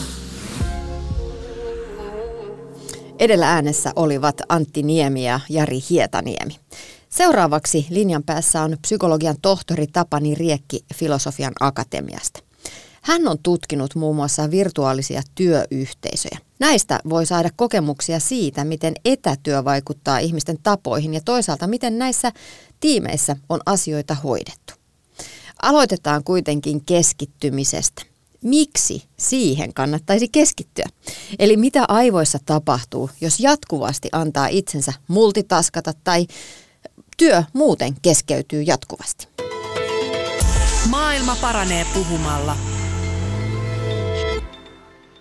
Edellä äänessä olivat Antti Niemi ja Jari Hietaniemi. Seuraavaksi linjan päässä on psykologian tohtori Tapani Riekki Filosofian Akatemiasta. Hän on tutkinut muun muassa virtuaalisia työyhteisöjä. Näistä voi saada kokemuksia siitä, miten etätyö vaikuttaa ihmisten tapoihin ja toisaalta miten näissä tiimeissä on asioita hoidettu. Aloitetaan kuitenkin keskittymisestä. Miksi siihen kannattaisi keskittyä? Eli mitä aivoissa tapahtuu, jos jatkuvasti antaa itsensä multitaskata tai työ muuten keskeytyy jatkuvasti? Maailma paranee puhumalla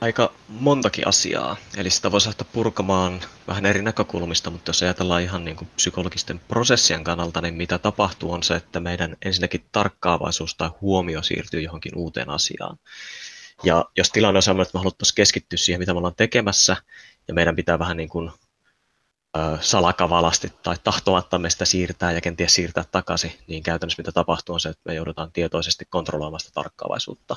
aika montakin asiaa. Eli sitä voisi lähteä purkamaan vähän eri näkökulmista, mutta jos ajatellaan ihan niin kuin psykologisten prosessien kannalta, niin mitä tapahtuu on se, että meidän ensinnäkin tarkkaavaisuus tai huomio siirtyy johonkin uuteen asiaan. Ja jos tilanne on sellainen, että me haluttaisiin keskittyä siihen, mitä me ollaan tekemässä, ja meidän pitää vähän niin kuin salakavalasti tai tahtomatta me sitä siirtää ja kenties siirtää takaisin, niin käytännössä mitä tapahtuu on se, että me joudutaan tietoisesti kontrolloimaan sitä tarkkaavaisuutta.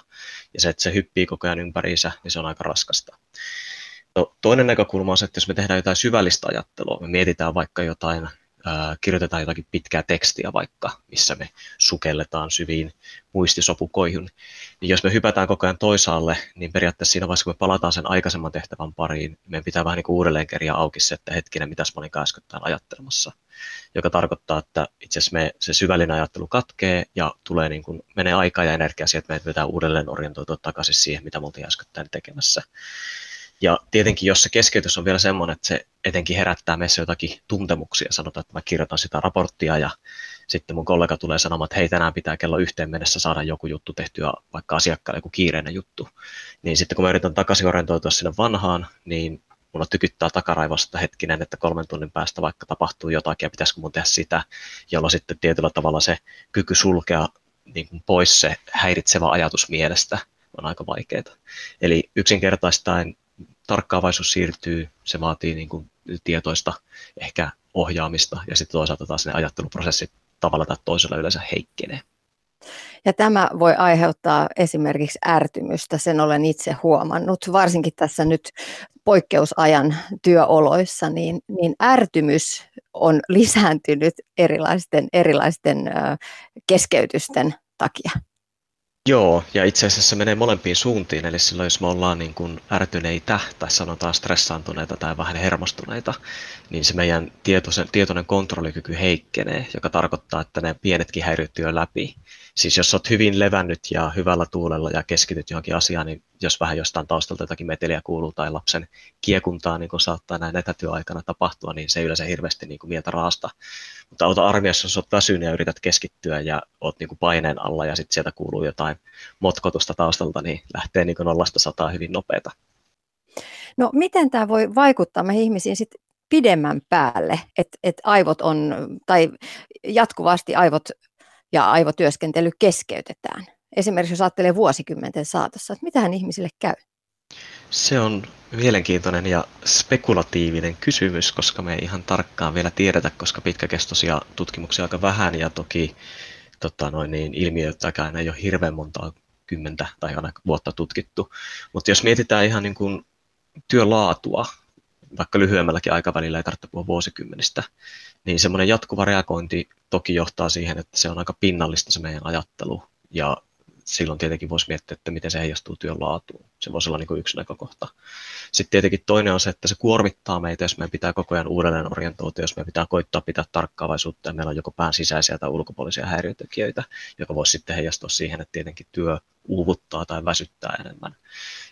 Ja se, että se hyppii koko ajan ympäriinsä, niin se on aika raskasta. No, toinen näkökulma on se, että jos me tehdään jotain syvällistä ajattelua, me mietitään vaikka jotain kirjoitetaan jotakin pitkää tekstiä vaikka, missä me sukelletaan syviin muistisopukoihin, niin jos me hypätään koko ajan toisaalle, niin periaatteessa siinä vaiheessa, kun me palataan sen aikaisemman tehtävän pariin, meidän pitää vähän niin kuin uudelleen kerjaa auki se, että hetkinen, mitäs mä olin äskettäin ajattelemassa. Joka tarkoittaa, että itse asiassa me, se syvällinen ajattelu katkee ja tulee niin kuin, menee aikaa ja energiaa siihen, että meidän pitää uudelleen orientoitua takaisin siihen, mitä me oltiin äskettäin tekemässä. Ja tietenkin, jos se keskeytys on vielä semmoinen, että se etenkin herättää meissä jotakin tuntemuksia, sanotaan, että mä kirjoitan sitä raporttia ja sitten mun kollega tulee sanomaan, että hei, tänään pitää kello yhteen mennessä saada joku juttu tehtyä, vaikka asiakkaalle joku kiireinen juttu. Niin sitten kun mä yritän takaisin orientoitua sinne vanhaan, niin mulla tykyttää takaraivosta hetkinen, että kolmen tunnin päästä vaikka tapahtuu jotakin ja pitäisikö mun tehdä sitä, jolloin sitten tietyllä tavalla se kyky sulkea niin kuin pois se häiritsevä ajatus mielestä on aika vaikeaa. Eli yksinkertaistaen tarkkaavaisuus siirtyy, se vaatii niin kuin tietoista ehkä ohjaamista ja sitten toisaalta taas ne ajatteluprosessit tavalla tai toisella yleensä heikkenee. Ja tämä voi aiheuttaa esimerkiksi ärtymystä, sen olen itse huomannut, varsinkin tässä nyt poikkeusajan työoloissa, niin, niin ärtymys on lisääntynyt erilaisten, erilaisten keskeytysten takia. Joo, ja itse asiassa se menee molempiin suuntiin, eli silloin jos me ollaan niin kuin ärtyneitä tai sanotaan stressaantuneita tai vähän hermostuneita, niin se meidän tietoisen, tietoinen kontrollikyky heikkenee, joka tarkoittaa, että ne pienetkin häiriöt läpi. Siis jos olet hyvin levännyt ja hyvällä tuulella ja keskityt johonkin asiaan, niin jos vähän jostain taustalta jotakin meteliä kuuluu tai lapsen kiekuntaa, niin kuin saattaa näin etätyöaikana tapahtua, niin se ei yleensä hirveästi niin kuin mieltä raasta. Mutta auta armiassa, jos olet väsynyt ja yrität keskittyä ja olet niin kuin paineen alla ja sitten sieltä kuuluu jotain motkotusta taustalta, niin lähtee niin kuin nollasta sataa hyvin nopeata. No miten tämä voi vaikuttaa meihin ihmisiin sit pidemmän päälle, että et aivot on, tai jatkuvasti aivot ja aivotyöskentely keskeytetään? Esimerkiksi jos ajattelee vuosikymmenten saatossa, että mitähän ihmisille käy? Se on mielenkiintoinen ja spekulatiivinen kysymys, koska me ei ihan tarkkaan vielä tiedetä, koska pitkäkestoisia tutkimuksia aika vähän ja toki tota, noin niin, ilmiöitäkään ei ole hirveän montaa kymmentä tai aina vuotta tutkittu. Mutta jos mietitään ihan niin kuin työlaatua, vaikka lyhyemmälläkin aikavälillä ei tarvitse puhua vuosikymmenistä, niin semmoinen jatkuva reagointi toki johtaa siihen, että se on aika pinnallista se meidän ajattelu ja silloin tietenkin voisi miettiä, että miten se heijastuu työn laatuun. Se voisi olla niin kuin yksi näkökohta. Sitten tietenkin toinen on se, että se kuormittaa meitä, jos meidän pitää koko ajan uudelleen orientoitua, jos meidän pitää koittaa pitää tarkkaavaisuutta ja meillä on joko pään sisäisiä tai ulkopuolisia häiriötekijöitä, joka voisi sitten heijastua siihen, että tietenkin työ uuvuttaa tai väsyttää enemmän.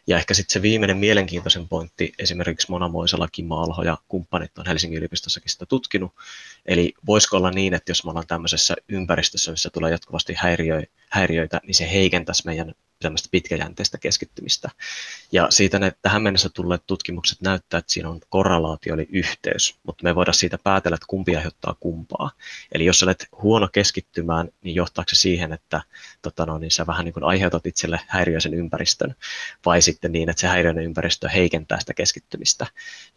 Ja ehkä sitten se viimeinen mielenkiintoisen pointti, esimerkiksi Mona Moisala, Kimmo Alho ja kumppanit on Helsingin yliopistossakin sitä tutkinut. Eli voisiko olla niin, että jos me ollaan tämmöisessä ympäristössä, missä tulee jatkuvasti häiriöitä, niin se heikentäisi meidän tämmöistä pitkäjänteistä keskittymistä. Ja siitä ne tähän mennessä tulleet tutkimukset näyttää, että siinä on korrelaatio eli yhteys, mutta me ei voida siitä päätellä, että kumpi aiheuttaa kumpaa. Eli jos olet huono keskittymään, niin johtaako se siihen, että tota no, niin sä vähän niin kuin aiheutat itselle häiriöisen ympäristön, vai sitten niin, että se häiriöinen ympäristö heikentää sitä keskittymistä.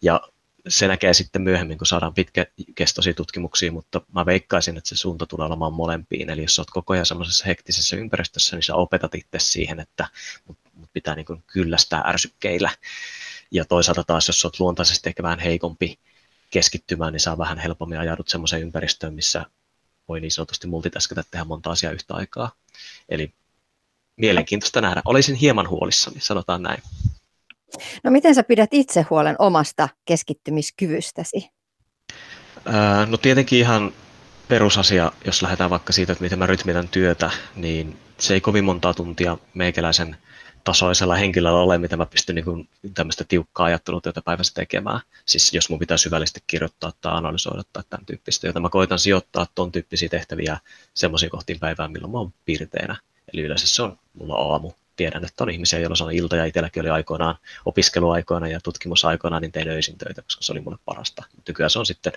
Ja se näkee sitten myöhemmin, kun saadaan pitkäkestoisia tutkimuksia, mutta mä veikkaisin, että se suunta tulee olemaan molempiin. Eli jos olet koko ajan semmoisessa hektisessä ympäristössä, niin sä opetat itse siihen, että mut, mut pitää niin kuin kyllästää ärsykkeillä. Ja toisaalta taas, jos olet luontaisesti ehkä vähän heikompi keskittymään, niin saa vähän helpommin ajaudut semmoiseen ympäristöön, missä voi niin sanotusti multitaskata tehdä monta asiaa yhtä aikaa. Eli mielenkiintoista nähdä. Olisin hieman huolissani, sanotaan näin. No miten sä pidät itse huolen omasta keskittymiskyvystäsi? no tietenkin ihan perusasia, jos lähdetään vaikka siitä, että miten mä rytmitän työtä, niin se ei kovin montaa tuntia meikäläisen tasoisella henkilöllä ole, mitä mä pystyn niin tämmöistä tiukkaa ajattelutyötä päivässä tekemään. Siis jos mun pitää syvällisesti kirjoittaa tai analysoida tai tämän tyyppistä, jota mä koitan sijoittaa ton tyyppisiä tehtäviä semmoisiin kohtiin päivään, milloin mä oon piirteinä. Eli yleensä se on mulla aamu tiedän, että on ihmisiä, joilla on ilta ja itselläkin oli aikoinaan opiskeluaikoina ja tutkimusaikoina, niin tein öisin töitä, koska se oli mulle parasta. Nykyään se on sitten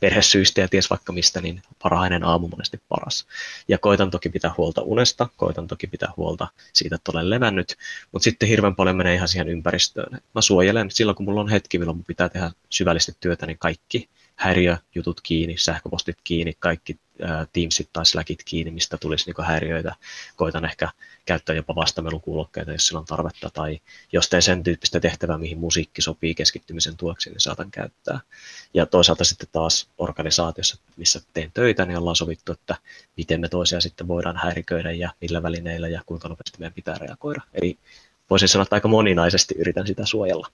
perhesyistä ja ties vaikka mistä, niin parhainen aamu monesti paras. Ja koitan toki pitää huolta unesta, koitan toki pitää huolta siitä, että olen levännyt, mutta sitten hirveän paljon menee ihan siihen ympäristöön. Mä suojelen silloin, kun mulla on hetki, milloin mun pitää tehdä syvällisesti työtä, niin kaikki häiriöjutut kiinni, sähköpostit kiinni, kaikki Teamsit tai Slackit kiinni, mistä tulisi niin häiriöitä. Koitan ehkä käyttää jopa vastamelukuulokkeita, jos sillä on tarvetta, tai jos teen sen tyyppistä tehtävää, mihin musiikki sopii keskittymisen tueksi, niin saatan käyttää. Ja toisaalta sitten taas organisaatiossa, missä teen töitä, niin ollaan sovittu, että miten me toisia sitten voidaan häiriköidä ja millä välineillä ja kuinka nopeasti meidän pitää reagoida. Eli voisin sanoa, että aika moninaisesti yritän sitä suojella.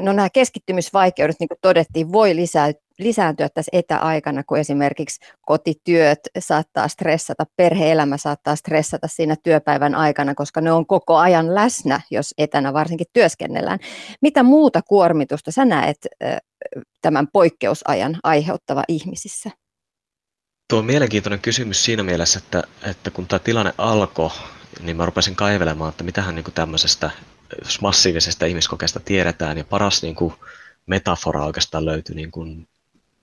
No nämä keskittymisvaikeudet, niin kuin todettiin, voi lisää, lisääntyä tässä etäaikana, kun esimerkiksi kotityöt saattaa stressata, perheelämä saattaa stressata siinä työpäivän aikana, koska ne on koko ajan läsnä, jos etänä varsinkin työskennellään. Mitä muuta kuormitusta sä näet tämän poikkeusajan aiheuttava ihmisissä? Tuo on mielenkiintoinen kysymys siinä mielessä, että, että kun tämä tilanne alkoi, niin mä rupesin kaivelemaan, että mitähän niin tämmöisestä massiivisesta ihmiskokeesta tiedetään, ja paras niin kuin, metafora oikeastaan löytyi niin kuin,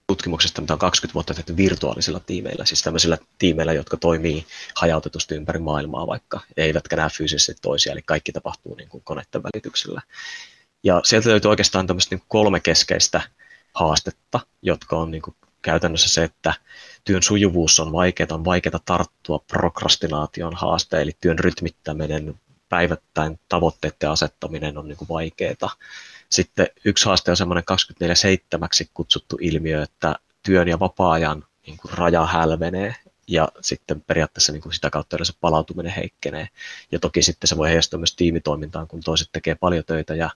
tutkimuksesta, mitä on 20 vuotta tehty virtuaalisilla tiimeillä, siis tämmöisillä tiimeillä, jotka toimii hajautetusti ympäri maailmaa vaikka, eivätkä näe fyysisesti toisia, eli kaikki tapahtuu niin kuin koneiden välityksellä. Ja sieltä löytyy oikeastaan tämmöistä niin kolme keskeistä haastetta, jotka on niin kuin käytännössä se, että työn sujuvuus on vaikeaa, on vaikeaa tarttua prokrastinaation haaste, eli työn rytmittäminen, päivittäin tavoitteiden asettaminen on niin kuin vaikeaa. Sitten yksi haaste on semmoinen 24-7 kutsuttu ilmiö, että työn ja vapaa-ajan niin kuin raja hälvenee ja sitten periaatteessa niin kuin sitä kautta se palautuminen heikkenee. Ja toki sitten se voi heijastua myös tiimitoimintaan, kun toiset tekee paljon töitä ja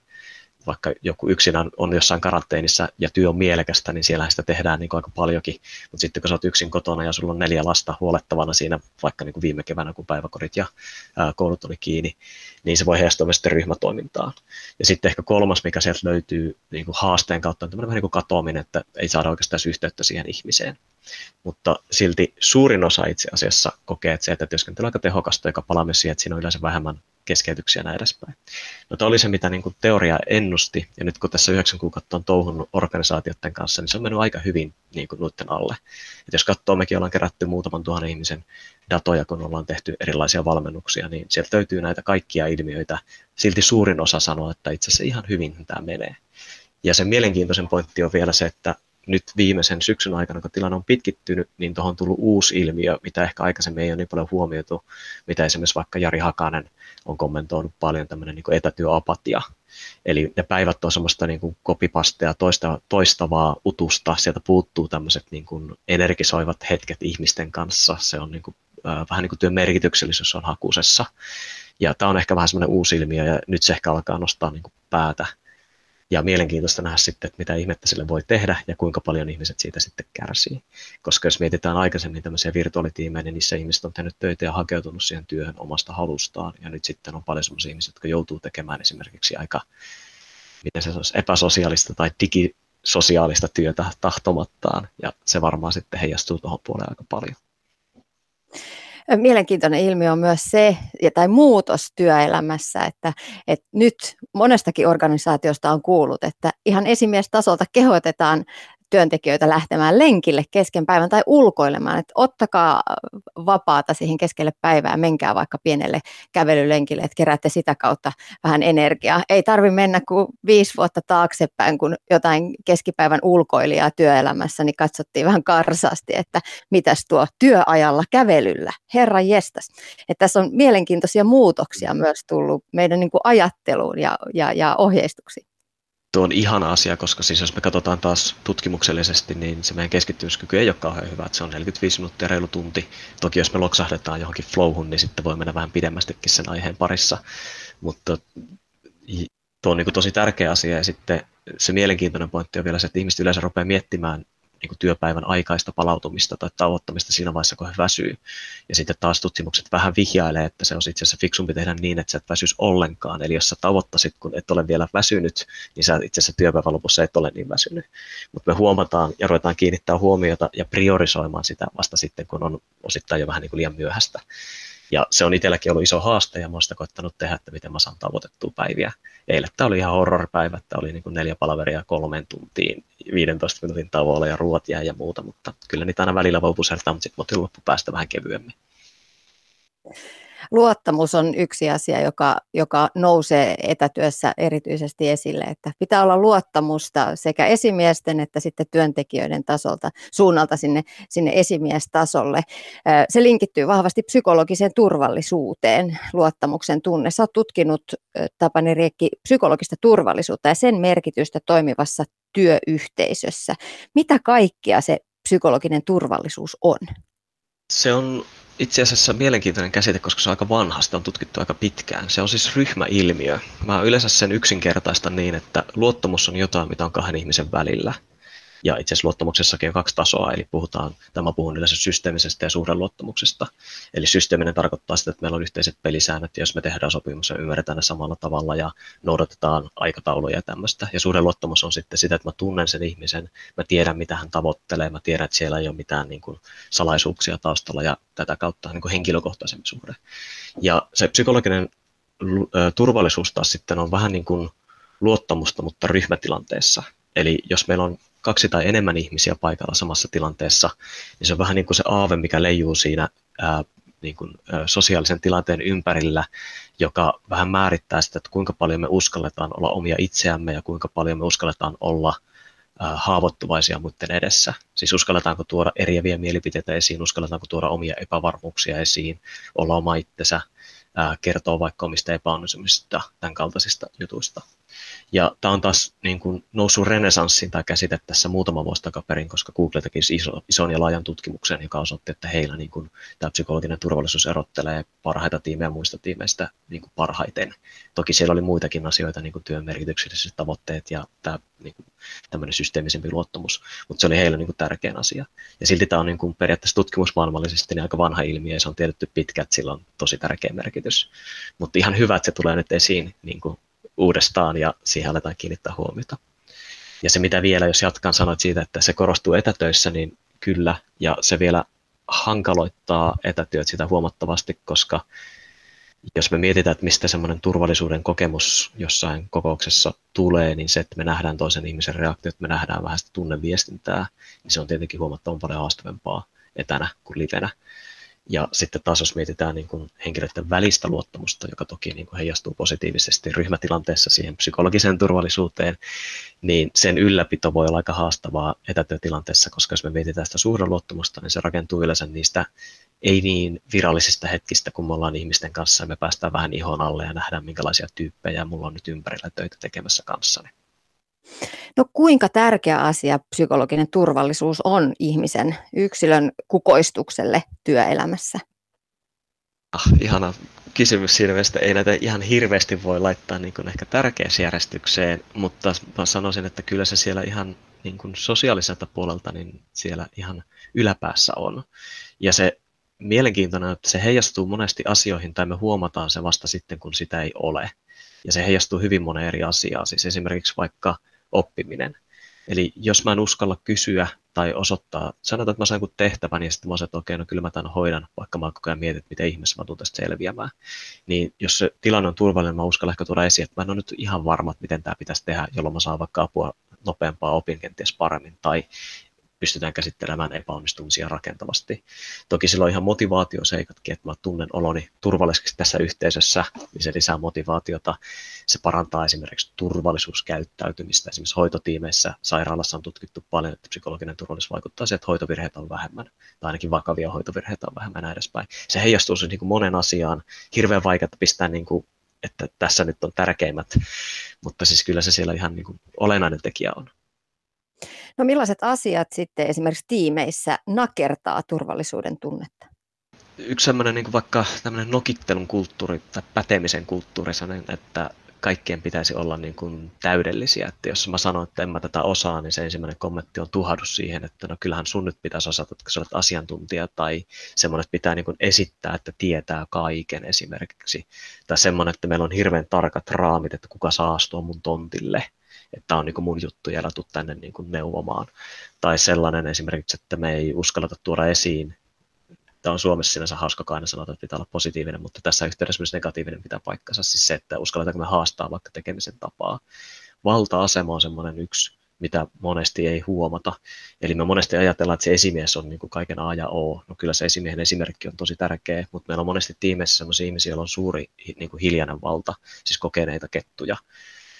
vaikka joku yksinään on jossain karanteenissa ja työ on mielekästä, niin siellä sitä tehdään niin kuin aika paljonkin. Mutta sitten kun sä oot yksin kotona ja sulla on neljä lasta huolettavana siinä, vaikka niin kuin viime keväänä, kun päiväkodit ja koulut oli kiinni, niin se voi heijastua myös sitten ryhmätoimintaan. Ja sitten ehkä kolmas, mikä sieltä löytyy niin kuin haasteen kautta, on tämmöinen vähän niin kuin katoaminen, että ei saada oikeastaan yhteyttä siihen ihmiseen. Mutta silti suurin osa itse asiassa kokee, että se, että työskentely on aika tehokasta, joka palaa myös siihen, että siinä on yleensä vähemmän keskeytyksiä ja näin edespäin. No tämä oli se, mitä niin kuin teoria ennusti, ja nyt kun tässä yhdeksän kuukautta on touhunut organisaatioiden kanssa, niin se on mennyt aika hyvin niin kuin noiden alle. Et jos katsoo, mekin ollaan kerätty muutaman tuhannen ihmisen datoja, kun ollaan tehty erilaisia valmennuksia, niin sieltä löytyy näitä kaikkia ilmiöitä. Silti suurin osa sanoo, että itse asiassa ihan hyvin tämä menee. Ja sen mielenkiintoisen pointti on vielä se, että nyt viimeisen syksyn aikana, kun tilanne on pitkittynyt, niin tuohon on tullut uusi ilmiö, mitä ehkä aikaisemmin ei ole niin paljon huomioitu, mitä esimerkiksi vaikka Jari Hakanen on kommentoinut paljon tämmöinen niin etätyöapatia. Eli ne päivät on semmoista niin kuin kopipastea, toista, toistavaa utusta, sieltä puuttuu tämmöiset niin kuin energisoivat hetket ihmisten kanssa, se on niin kuin, äh, vähän niin kuin työn merkityksellisyys on hakusessa. Ja tämä on ehkä vähän semmoinen uusi ilmiö ja nyt se ehkä alkaa nostaa niin kuin päätä ja mielenkiintoista nähdä sitten, että mitä ihmettä sille voi tehdä ja kuinka paljon ihmiset siitä sitten kärsii. Koska jos mietitään aikaisemmin tämmöisiä virtuaalitiimejä, niin niissä ihmiset on tehnyt töitä ja hakeutunut siihen työhön omasta halustaan. Ja nyt sitten on paljon sellaisia ihmisiä, jotka joutuu tekemään esimerkiksi aika miten se olisi, epäsosiaalista tai digisosiaalista työtä tahtomattaan. Ja se varmaan sitten heijastuu tuohon puoleen aika paljon. Mielenkiintoinen ilmiö on myös se, tai muutos työelämässä, että, että nyt monestakin organisaatiosta on kuullut, että ihan esimiestasolta kehotetaan työntekijöitä lähtemään lenkille kesken päivän tai ulkoilemaan, että ottakaa vapaata siihen keskelle päivää, menkää vaikka pienelle kävelylenkille, että keräätte sitä kautta vähän energiaa. Ei tarvi mennä kuin viisi vuotta taaksepäin, kun jotain keskipäivän ulkoilijaa työelämässä, niin katsottiin vähän karsaasti, että mitäs tuo työajalla kävelyllä, herra jestas. Että tässä on mielenkiintoisia muutoksia myös tullut meidän niin kuin ajatteluun ja, ja, ja ohjeistuksiin. Tuo on ihana asia, koska siis jos me katsotaan taas tutkimuksellisesti, niin se meidän keskittymiskyky ei ole kauhean hyvä, että se on 45 minuuttia reilu tunti. Toki jos me loksahdetaan johonkin flowhun, niin sitten voi mennä vähän pidemmästikin sen aiheen parissa, mutta tuo on niin tosi tärkeä asia ja sitten se mielenkiintoinen pointti on vielä se, että ihmiset yleensä rupeaa miettimään niin kuin työpäivän aikaista palautumista tai tauottamista siinä vaiheessa, kun he väsyy. Ja sitten taas tutkimukset vähän vihjailee, että se on itse asiassa fiksumpi tehdä niin, että sä et väsys ollenkaan. Eli jos sä tavoittasit, kun et ole vielä väsynyt, niin sä itse asiassa työpäivän lopussa et ole niin väsynyt. Mutta me huomataan ja ruvetaan kiinnittää huomiota ja priorisoimaan sitä vasta sitten, kun on osittain jo vähän niin kuin liian myöhäistä. Ja se on itselläkin ollut iso haaste ja mä sitä koittanut tehdä, että miten mä saan tavoitettua päiviä. Eilen tämä oli ihan horrorpäivä, että oli niin kuin neljä palaveria kolmen tuntiin, 15 minuutin tavoilla ja ruoat jää ja muuta, mutta kyllä niitä aina välillä voi pusertaa, mutta sitten loppupäästä vähän kevyemmin. Luottamus on yksi asia, joka, joka nousee etätyössä erityisesti esille, että pitää olla luottamusta sekä esimiesten että sitten työntekijöiden tasolta, suunnalta sinne, sinne esimiestasolle. Se linkittyy vahvasti psykologiseen turvallisuuteen, luottamuksen tunne. Sä oot tutkinut, Tapani Riekki, psykologista turvallisuutta ja sen merkitystä toimivassa työyhteisössä. Mitä kaikkea se psykologinen turvallisuus on? Se on itse asiassa mielenkiintoinen käsite, koska se on aika vanha, sitä on tutkittu aika pitkään. Se on siis ryhmäilmiö. Mä yleensä sen yksinkertaista niin, että luottamus on jotain, mitä on kahden ihmisen välillä – ja itse asiassa luottamuksessakin on kaksi tasoa, eli puhutaan, tämä puhun yleensä systeemisestä ja luottamuksesta. Eli systeeminen tarkoittaa sitä, että meillä on yhteiset pelisäännöt, ja jos me tehdään sopimus ja ymmärretään ne samalla tavalla ja noudatetaan aikatauluja ja tämmöistä. Ja luottamus on sitten sitä, että mä tunnen sen ihmisen, mä tiedän mitä hän tavoittelee, mä tiedän, että siellä ei ole mitään niin kuin, salaisuuksia taustalla ja tätä kautta niin kuin henkilökohtaisempi suhde. Ja se psykologinen turvallisuus taas sitten on vähän niin kuin luottamusta, mutta ryhmätilanteessa. Eli jos meillä on kaksi tai enemmän ihmisiä paikalla samassa tilanteessa, niin se on vähän niin kuin se aave, mikä leijuu siinä ää, niin kuin, ää, sosiaalisen tilanteen ympärillä, joka vähän määrittää sitä, että kuinka paljon me uskalletaan olla omia itseämme ja kuinka paljon me uskalletaan olla ää, haavoittuvaisia muiden edessä. Siis uskalletaanko tuoda eriäviä mielipiteitä esiin, uskalletaanko tuoda omia epävarmuuksia esiin, olla oma itsensä, ää, kertoo vaikka omista epäonnistumisista, tämän kaltaisista jutuista. Ja tämä on taas niin kuin noussut renesanssiin tämä käsite tässä muutama vuosi takaperin, koska Google teki iso, ison ja laajan tutkimuksen, joka osoitti, että heillä niin kuin, tämä psykologinen turvallisuus erottelee parhaita tiimejä muista tiimeistä niin kuin parhaiten. Toki siellä oli muitakin asioita, niin kuin työn merkitykselliset tavoitteet ja tämä niin kuin, tämmöinen systeemisempi luottamus, mutta se oli heille niin kuin, tärkein asia. Ja silti tämä on niin kuin, periaatteessa tutkimusmaailmallisesti niin aika vanha ilmiö ja se on tiedetty pitkä, että sillä on tosi tärkeä merkitys. Mutta ihan hyvä, että se tulee nyt esiin niin kuin, uudestaan ja siihen aletaan kiinnittää huomiota. Ja se mitä vielä, jos jatkan sanoit siitä, että se korostuu etätöissä, niin kyllä, ja se vielä hankaloittaa etätyöt sitä huomattavasti, koska jos me mietitään, että mistä semmoinen turvallisuuden kokemus jossain kokouksessa tulee, niin se, että me nähdään toisen ihmisen reaktiot, me nähdään vähän sitä tunneviestintää, niin se on tietenkin huomattavan paljon haastavempaa etänä kuin livenä. Ja sitten taas jos mietitään niin kuin henkilöiden välistä luottamusta, joka toki niin kuin heijastuu positiivisesti ryhmätilanteessa siihen psykologiseen turvallisuuteen, niin sen ylläpito voi olla aika haastavaa etätyötilanteessa, koska jos me mietitään sitä luottamusta, niin se rakentuu yleensä niistä ei niin virallisista hetkistä, kun me ollaan ihmisten kanssa ja me päästään vähän ihon alle ja nähdään minkälaisia tyyppejä mulla on nyt ympärillä töitä tekemässä kanssani. No kuinka tärkeä asia psykologinen turvallisuus on ihmisen yksilön kukoistukselle työelämässä? Ah, ihana kysymys siinä mielessä, ei näitä ihan hirveästi voi laittaa niin kuin ehkä tärkeysjärjestykseen, mutta mä sanoisin, että kyllä se siellä ihan niin kuin sosiaaliselta puolelta niin siellä ihan yläpäässä on. Ja se mielenkiintoinen, että se heijastuu monesti asioihin tai me huomataan se vasta sitten, kun sitä ei ole. Ja se heijastuu hyvin monen eri asiaan. Siis esimerkiksi vaikka oppiminen. Eli jos mä en uskalla kysyä tai osoittaa, sanotaan, että mä saan tehtävän ja sitten mä sanon, että okei, no kyllä mä tämän hoidan, vaikka mä koko ajan mietin, että miten ihmeessä mä tulen tästä selviämään. Niin jos se tilanne on turvallinen, mä uskallan ehkä tuoda esiin, että mä en ole nyt ihan varma, että miten tämä pitäisi tehdä, jolloin mä saan vaikka apua nopeampaa opin kenties paremmin, tai pystytään käsittelemään epäonnistumisia rakentavasti. Toki sillä on ihan motivaatioseikatkin, että mä tunnen oloni turvalliseksi tässä yhteisössä, niin se lisää motivaatiota. Se parantaa esimerkiksi turvallisuuskäyttäytymistä. Esimerkiksi hoitotiimeissä sairaalassa on tutkittu paljon, että psykologinen turvallisuus vaikuttaa siihen, että hoitovirheitä on vähemmän, tai ainakin vakavia hoitovirheitä on vähemmän näin edespäin. Se heijastuu siis niin kuin monen asiaan. Hirveän vaikeaa pistää niin kuin että tässä nyt on tärkeimmät, mutta siis kyllä se siellä ihan niin kuin olennainen tekijä on. No millaiset asiat sitten esimerkiksi tiimeissä nakertaa turvallisuuden tunnetta? Yksi sellainen niin vaikka tämmöinen nokittelun kulttuuri tai pätemisen kulttuuri, että kaikkien pitäisi olla niin kuin täydellisiä. Että jos mä sanon, että en mä tätä osaa, niin se ensimmäinen kommentti on tuhdus siihen, että no kyllähän sun nyt pitäisi osata, että sä olet asiantuntija tai semmoinen, että pitää niin kuin esittää, että tietää kaiken esimerkiksi. Tai semmoinen, että meillä on hirveän tarkat raamit, että kuka saa astua mun tontille että tämä on niin kuin mun juttu ja älä tänne niin kuin neuvomaan. Tai sellainen esimerkiksi, että me ei uskalleta tuoda esiin tämä on Suomessa sinänsä hauska, kun aina sanotaan, että pitää olla positiivinen, mutta tässä yhteydessä myös negatiivinen pitää paikkansa. Siis se, että uskalletaanko me haastaa vaikka tekemisen tapaa. Valta-asema on semmoinen yksi, mitä monesti ei huomata. Eli me monesti ajatellaan, että se esimies on niin kuin kaiken A ja O. No kyllä se esimiehen esimerkki on tosi tärkeä, mutta meillä on monesti tiimeissä sellaisia ihmisiä, joilla on suuri niin kuin hiljainen valta, siis kokeneita kettuja.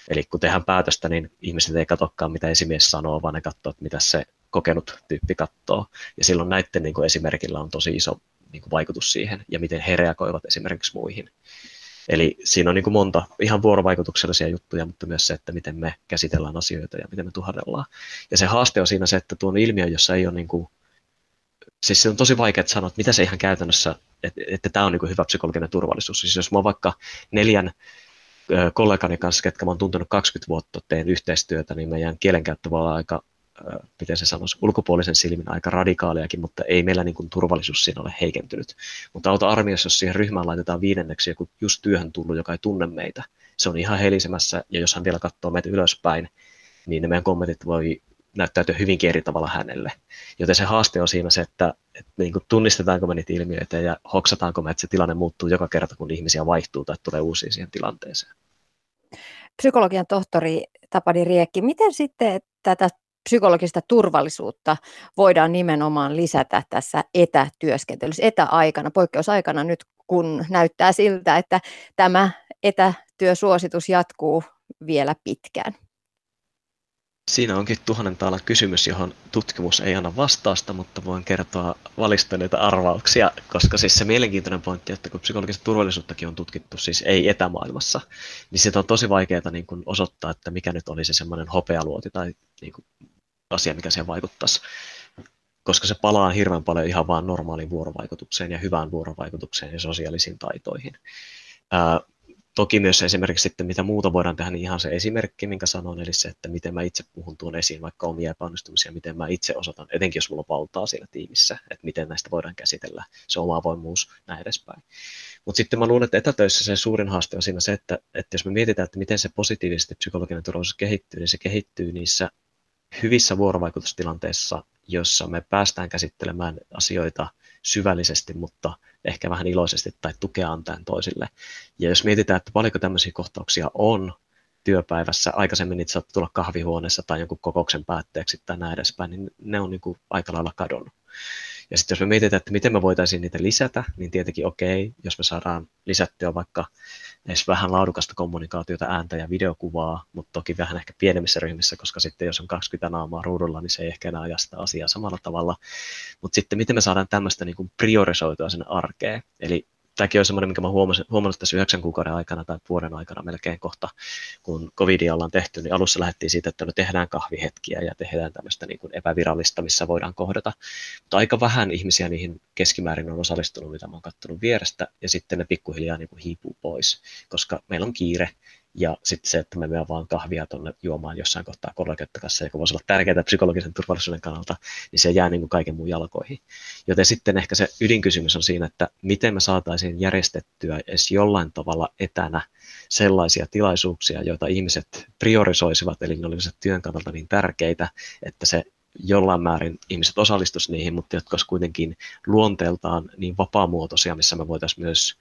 Eli kun tehdään päätöstä, niin ihmiset ei katsokaan, mitä esimies sanoo, vaan ne katsoo, että mitä se kokenut tyyppi katsoo. Ja silloin näiden niin kuin esimerkillä on tosi iso niin kuin vaikutus siihen, ja miten he reagoivat esimerkiksi muihin. Eli siinä on niin kuin monta ihan vuorovaikutuksellisia juttuja, mutta myös se, että miten me käsitellään asioita ja miten me tuhdellaan. Ja se haaste on siinä se, että tuon ilmiö, jossa ei ole niin kuin, siis se on tosi vaikea sanoa, että mitä se ihan käytännössä, että, että tämä on niin kuin hyvä psykologinen turvallisuus. Siis jos mä vaikka neljän kollegani kanssa, ketkä mä oon tuntenut 20 vuotta, teen yhteistyötä, niin meidän kielenkäyttö voi olla aika miten se sanoisi, ulkopuolisen silmin aika radikaaliakin, mutta ei meillä niin kuin turvallisuus siinä ole heikentynyt. Mutta auta armiassa, jos siihen ryhmään laitetaan viidenneksi joku just työhön tullut, joka ei tunne meitä, se on ihan helisemässä, ja jos hän vielä katsoo meitä ylöspäin, niin ne meidän kommentit voi näyttäytyä hyvinkin eri tavalla hänelle. Joten se haaste on siinä se, että, että niin kuin tunnistetaanko me niitä ilmiöitä ja hoksataanko me, että se tilanne muuttuu joka kerta, kun ihmisiä vaihtuu tai tulee uusia siihen tilanteeseen. Psykologian tohtori Tapani Riekki, miten sitten tätä psykologista turvallisuutta voidaan nimenomaan lisätä tässä etätyöskentelyssä, etäaikana, poikkeusaikana nyt, kun näyttää siltä, että tämä etätyösuositus jatkuu vielä pitkään. Siinä onkin tuhannen taalan kysymys, johon tutkimus ei anna vastausta, mutta voin kertoa valistuneita arvauksia, koska siis se mielenkiintoinen pointti, että kun psykologista turvallisuuttakin on tutkittu siis ei etämaailmassa, niin sitä on tosi vaikeaa niin kuin osoittaa, että mikä nyt olisi semmoinen hopealuoti tai niin kuin asia, mikä siihen vaikuttaisi, koska se palaa hirveän paljon ihan vaan normaaliin vuorovaikutukseen ja hyvään vuorovaikutukseen ja sosiaalisiin taitoihin. Ää, toki myös esimerkiksi sitten, mitä muuta voidaan tehdä, niin ihan se esimerkki, minkä sanon, eli se, että miten mä itse puhun tuon esiin vaikka omia epäonnistumisia, miten mä itse osoitan, etenkin jos mulla on valtaa siinä tiimissä, että miten näistä voidaan käsitellä, se oma avoimuus, näin edespäin. Mutta sitten mä luulen, että etätöissä se suurin haaste on siinä se, että, että jos me mietitään, että miten se positiivisesti psykologinen turvallisuus kehittyy, niin se kehittyy niissä hyvissä vuorovaikutustilanteissa, jossa me päästään käsittelemään asioita syvällisesti, mutta ehkä vähän iloisesti tai tukea antaen toisille. Ja jos mietitään, että paljonko tämmöisiä kohtauksia on työpäivässä, aikaisemmin niitä saattaa tulla kahvihuoneessa tai jonkun kokouksen päätteeksi tai näin edespäin, niin ne on niin kuin aika lailla kadonnut. Ja sitten jos me mietitään, että miten me voitaisiin niitä lisätä, niin tietenkin okei, okay, jos me saadaan lisättyä vaikka edes vähän laadukasta kommunikaatiota, ääntä ja videokuvaa, mutta toki vähän ehkä pienemmissä ryhmissä, koska sitten jos on 20 naamaa ruudulla, niin se ei ehkä enää aja sitä asiaa samalla tavalla. Mutta sitten miten me saadaan tämmöistä niin kuin priorisoitua sinne arkeen, eli tämäkin on semmoinen, mikä mä huomasin, huomannut tässä yhdeksän kuukauden aikana tai vuoden aikana melkein kohta, kun covidia ollaan tehty, niin alussa lähdettiin siitä, että no tehdään kahvihetkiä ja tehdään tämmöistä niin kuin epävirallista, missä voidaan kohdata. Mutta aika vähän ihmisiä niihin keskimäärin on osallistunut, mitä mä oon katsonut vierestä, ja sitten ne pikkuhiljaa niin kuin hiipuu pois, koska meillä on kiire, ja sitten se, että me myö vaan kahvia tuonne juomaan jossain kohtaa kollegoiden kanssa, joka voisi olla tärkeää psykologisen turvallisuuden kannalta, niin se jää niin kuin kaiken muun jalkoihin. Joten sitten ehkä se ydinkysymys on siinä, että miten me saataisiin järjestettyä edes jollain tavalla etänä sellaisia tilaisuuksia, joita ihmiset priorisoisivat, eli ne olisivat työn kannalta niin tärkeitä, että se jollain määrin ihmiset osallistuisivat niihin, mutta jotka olisivat kuitenkin luonteeltaan niin vapaamuotoisia, missä me voitaisiin myös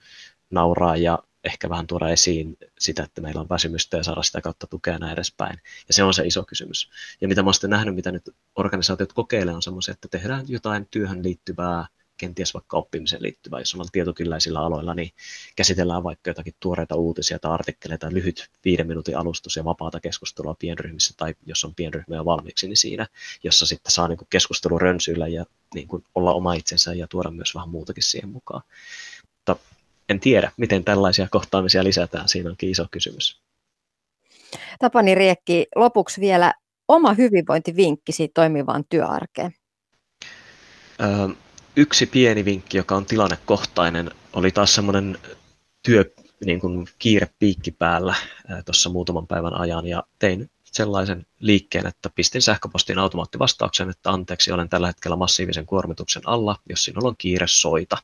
nauraa ja ehkä vähän tuoda esiin sitä, että meillä on väsymystä ja saada sitä kautta tukea näin edespäin. Ja se on se iso kysymys. Ja mitä mä olen nähnyt, mitä nyt organisaatiot kokeilevat, on semmoisia, että tehdään jotain työhön liittyvää, kenties vaikka oppimiseen liittyvää, jos ollaan tietokylläisillä aloilla, niin käsitellään vaikka jotakin tuoreita uutisia tai artikkeleita, lyhyt viiden minuutin alustus ja vapaata keskustelua pienryhmissä, tai jos on pienryhmiä valmiiksi, niin siinä, jossa sitten saa niin keskustelu rönsyillä ja niin kuin olla oma itsensä ja tuoda myös vähän muutakin siihen mukaan. En tiedä, miten tällaisia kohtaamisia lisätään. Siinä onkin iso kysymys. Tapani Riekki, lopuksi vielä oma hyvinvointivinkkisi toimivaan työarkeen. Öö, yksi pieni vinkki, joka on tilannekohtainen, oli taas semmoinen työ, niin kuin kiire piikki päällä tuossa muutaman päivän ajan ja tein sellaisen liikkeen, että pistin sähköpostiin automaattivastauksen, että anteeksi, olen tällä hetkellä massiivisen kuormituksen alla, jos sinulla on kiire, soita.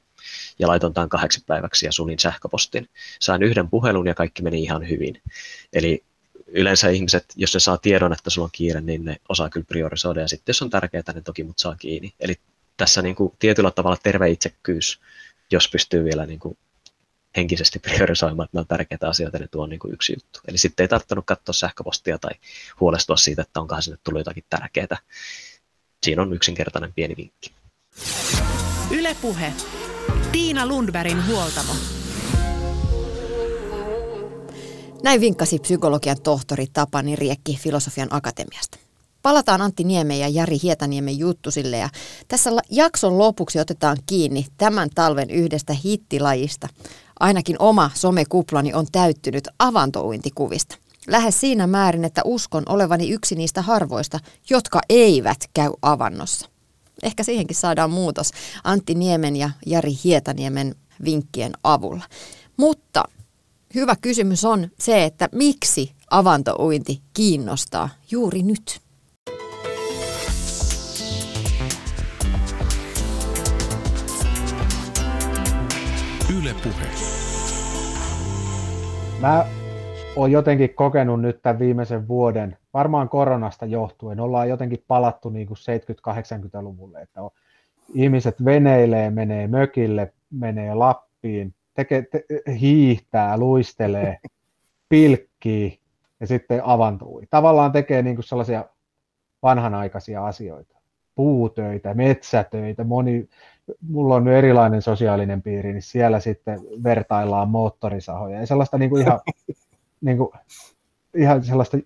Ja laitoin tämän kahdeksi päiväksi ja sulin sähköpostin. Sain yhden puhelun ja kaikki meni ihan hyvin. Eli yleensä ihmiset, jos ne saa tiedon, että sulla on kiire, niin ne osaa kyllä priorisoida. Ja sitten jos on tärkeää, niin toki mut saa kiinni. Eli tässä niin kuin tietyllä tavalla terve itsekkyys, jos pystyy vielä niin kuin henkisesti priorisoimaan, että ne on tärkeitä asioita, niin tuo on niin kuin yksi juttu. Eli sitten ei tarvinnut katsoa sähköpostia tai huolestua siitä, että onkohan sinne tullut jotakin tärkeää. Siinä on yksinkertainen pieni vinkki. Ylepuhe. Tiina Lundbergin huoltamo. Näin vinkkasi psykologian tohtori Tapani Riekki Filosofian Akatemiasta. Palataan Antti Niemen ja Jari Hietaniemen juttusille ja tässä jakson lopuksi otetaan kiinni tämän talven yhdestä hittilajista. Ainakin oma somekuplani on täyttynyt avantouintikuvista. Lähes siinä määrin, että uskon olevani yksi niistä harvoista, jotka eivät käy avannossa. Ehkä siihenkin saadaan muutos Antti Niemen ja Jari Hietaniemen vinkkien avulla. Mutta hyvä kysymys on se, että miksi avantouinti kiinnostaa juuri nyt? Yle Puhe. Mä oon jotenkin kokenut nyt tämän viimeisen vuoden, varmaan koronasta johtuen, ollaan jotenkin palattu niin kuin 70-80-luvulle, että on, ihmiset veneilee, menee mökille, menee Lappiin, tekee, te, hiihtää, luistelee, pilkkii ja sitten avantui. Tavallaan tekee niin kuin sellaisia vanhanaikaisia asioita. Puutöitä, metsätöitä, moni, mulla on nyt erilainen sosiaalinen piiri, niin siellä sitten vertaillaan moottorisahoja. Ja sellaista niin kuin ihan, niin kuin, ihan sellaista,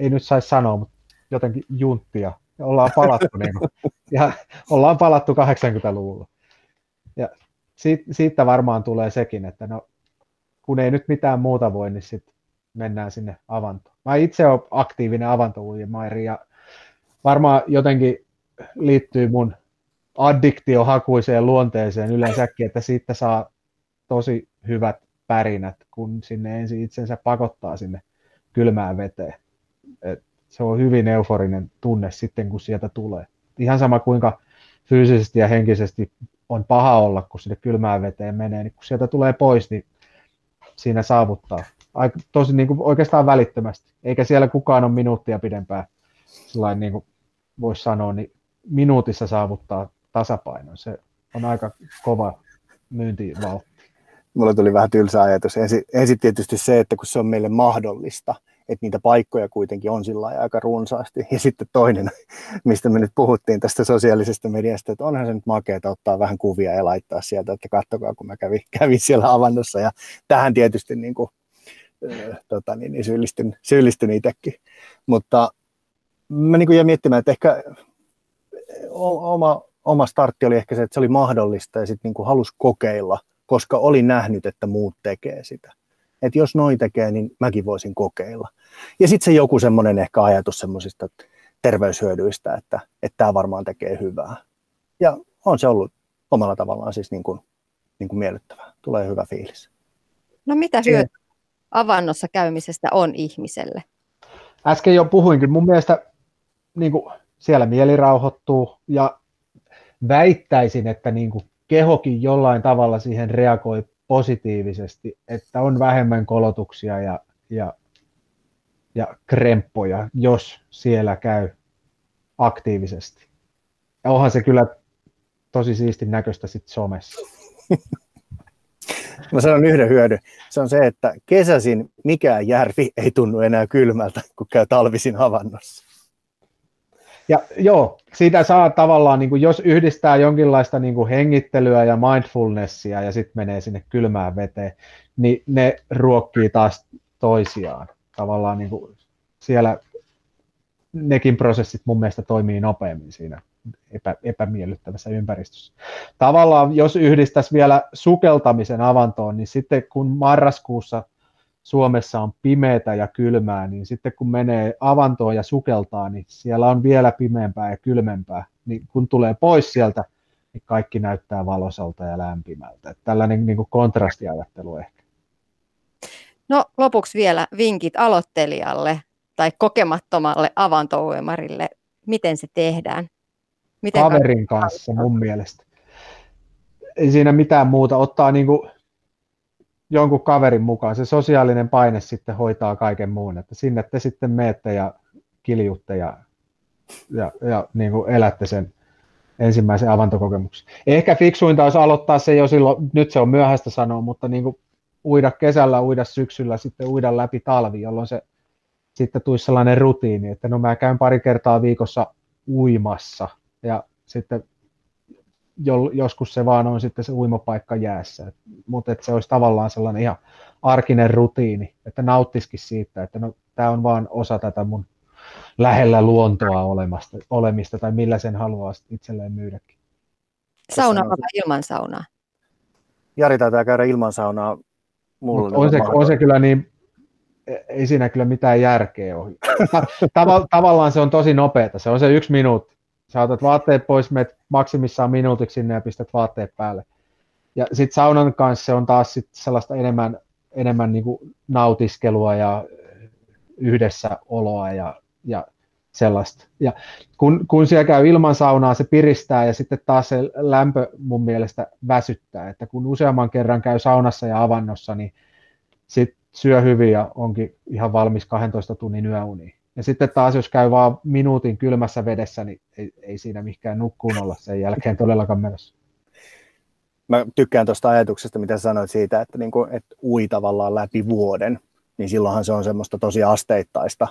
ei nyt saisi sanoa, mutta jotenkin junttia. Ja ollaan palattu, niin kuin, ja ollaan palattu 80-luvulla. Ja siitä, siitä varmaan tulee sekin, että no, kun ei nyt mitään muuta voi, niin sitten mennään sinne avantoon. Mä itse olen aktiivinen avantouimairi ja varmaan jotenkin liittyy mun addiktiohakuiseen luonteeseen yleensäkin, että siitä saa tosi hyvät pärinät, kun sinne ensin itsensä pakottaa sinne kylmään veteen. Et se on hyvin euforinen tunne sitten, kun sieltä tulee. Ihan sama kuinka fyysisesti ja henkisesti on paha olla, kun sinne kylmään veteen menee, niin kun sieltä tulee pois, niin siinä saavuttaa. Aika, tosi niin kuin oikeastaan välittömästi, eikä siellä kukaan ole minuuttia pidempään, sellainen niin kuin voisi sanoa, niin minuutissa saavuttaa tasapainon. Se on aika kova myyntivaltti. Mulla tuli vähän tylsä ajatus. Ensin, ensin tietysti se, että kun se on meille mahdollista, että niitä paikkoja kuitenkin on sillä aika runsaasti. Ja sitten toinen, mistä me nyt puhuttiin tästä sosiaalisesta mediasta, että onhan se nyt makeeta ottaa vähän kuvia ja laittaa sieltä, että kattokaa kun mä kävin, kävin siellä avannossa. Ja tähän tietysti niin kuin, äh, tota, niin, niin syyllistyn, syyllistyn itsekin. Mutta mä niin kuin jäin miettimään, että ehkä oma, oma startti oli ehkä se, että se oli mahdollista ja sitten niin halusi kokeilla, koska oli nähnyt, että muut tekee sitä. Että jos noin tekee, niin mäkin voisin kokeilla. Ja sitten se joku semmoinen ehkä ajatus semmoisista terveyshyödyistä, että, että tämä varmaan tekee hyvää. Ja on se ollut omalla tavallaan siis niin kuin, niin kuin miellyttävää. Tulee hyvä fiilis. No mitä hyötyä avannossa käymisestä on ihmiselle? Äsken jo puhuinkin. Mun mielestä niin kuin siellä mieli rauhoittuu ja väittäisin, että niin kuin kehokin jollain tavalla siihen reagoi positiivisesti, että on vähemmän kolotuksia ja, ja, ja kremppoja, jos siellä käy aktiivisesti. Ja onhan se kyllä tosi siistin näköistä sitten somessa. Mä sanon yhden hyödyn. Se on se, että kesäsin mikään järvi ei tunnu enää kylmältä, kun käy talvisin havannossa. Ja joo, siitä saa tavallaan, niin kuin, jos yhdistää jonkinlaista niin kuin hengittelyä ja mindfulnessia ja sitten menee sinne kylmään veteen, niin ne ruokkii taas toisiaan. Tavallaan niin kuin, siellä nekin prosessit mun mielestä toimii nopeammin siinä epä, epämiellyttävässä ympäristössä. Tavallaan, jos yhdistäisi vielä sukeltamisen avantoon, niin sitten kun marraskuussa Suomessa on pimeätä ja kylmää, niin sitten kun menee avantoon ja sukeltaa, niin siellä on vielä pimeämpää ja kylmempää. Niin kun tulee pois sieltä, niin kaikki näyttää valosalta ja lämpimältä. Että tällainen niin kuin kontrastiajattelu ehkä. No lopuksi vielä vinkit aloittelijalle tai kokemattomalle avantouimarille. Miten se tehdään? Miten Kaverin kanssa mun mielestä. Ei siinä mitään muuta. Ottaa niin kuin jonkun kaverin mukaan. Se sosiaalinen paine sitten hoitaa kaiken muun. Että sinne te sitten meette ja kiljutte ja, ja, ja niin kuin elätte sen ensimmäisen avantokokemuksen. Ehkä fiksuinta olisi aloittaa se jo silloin, nyt se on myöhäistä sanoa, mutta niin kuin uida kesällä, uida syksyllä, sitten uida läpi talvi, jolloin se sitten tulisi sellainen rutiini, että no mä käyn pari kertaa viikossa uimassa ja sitten joskus se vaan on sitten se uimapaikka jäässä, mutta että se olisi tavallaan sellainen ihan arkinen rutiini, että nauttisikin siitä, että no tämä on vaan osa tätä mun lähellä luontoa olemasta, olemista tai millä sen haluaa itselleen myydäkin. Sauna vai ilman saunaa? Jari taitaa käydä ilman saunaa. Mulla on, se, on se kyllä niin, ei siinä kyllä mitään järkeä ole. Tav- tavallaan se on tosi nopeata, se on se yksi minuutti. Sä otat vaatteet pois, menet maksimissaan minuutiksi sinne ja pistät vaatteet päälle. Ja sitten saunan kanssa se on taas sit sellaista enemmän, enemmän niinku nautiskelua ja yhdessäoloa ja ja sellaista. Ja kun, kun siellä käy ilman saunaa, se piristää ja sitten taas se lämpö mun mielestä väsyttää, että kun useamman kerran käy saunassa ja avannossa, niin sit syö hyvin ja onkin ihan valmis 12 tunnin yöuniin. Ja sitten taas, jos käy vaan minuutin kylmässä vedessä, niin ei, ei siinä mikään nukkuun olla sen jälkeen todellakaan menossa. Mä tykkään tuosta ajatuksesta, mitä sanoit siitä, että, niin kuin, että ui tavallaan läpi vuoden, niin silloinhan se on semmoista tosi asteittaista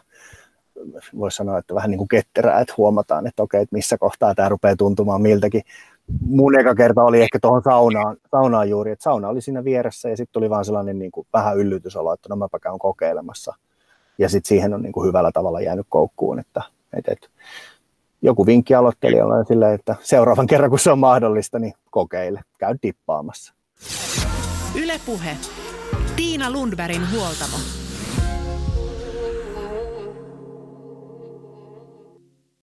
voisi sanoa, että vähän niin kuin ketterää, että huomataan, että okei, että missä kohtaa tämä rupeaa tuntumaan miltäkin. Mun eka kerta oli ehkä tuohon saunaan, saunaan juuri, että sauna oli siinä vieressä ja sitten tuli vaan sellainen niin kuin vähän yllytysolo, että no mäpä käyn kokeilemassa. Ja sitten siihen on niin kuin hyvällä tavalla jäänyt koukkuun, että, että, että joku vinkki aloittelijalle silleen, että seuraavan kerran kun se on mahdollista, niin kokeile, käy dippaamassa. Ylepuhe. Tiina Lundbergin huoltamo.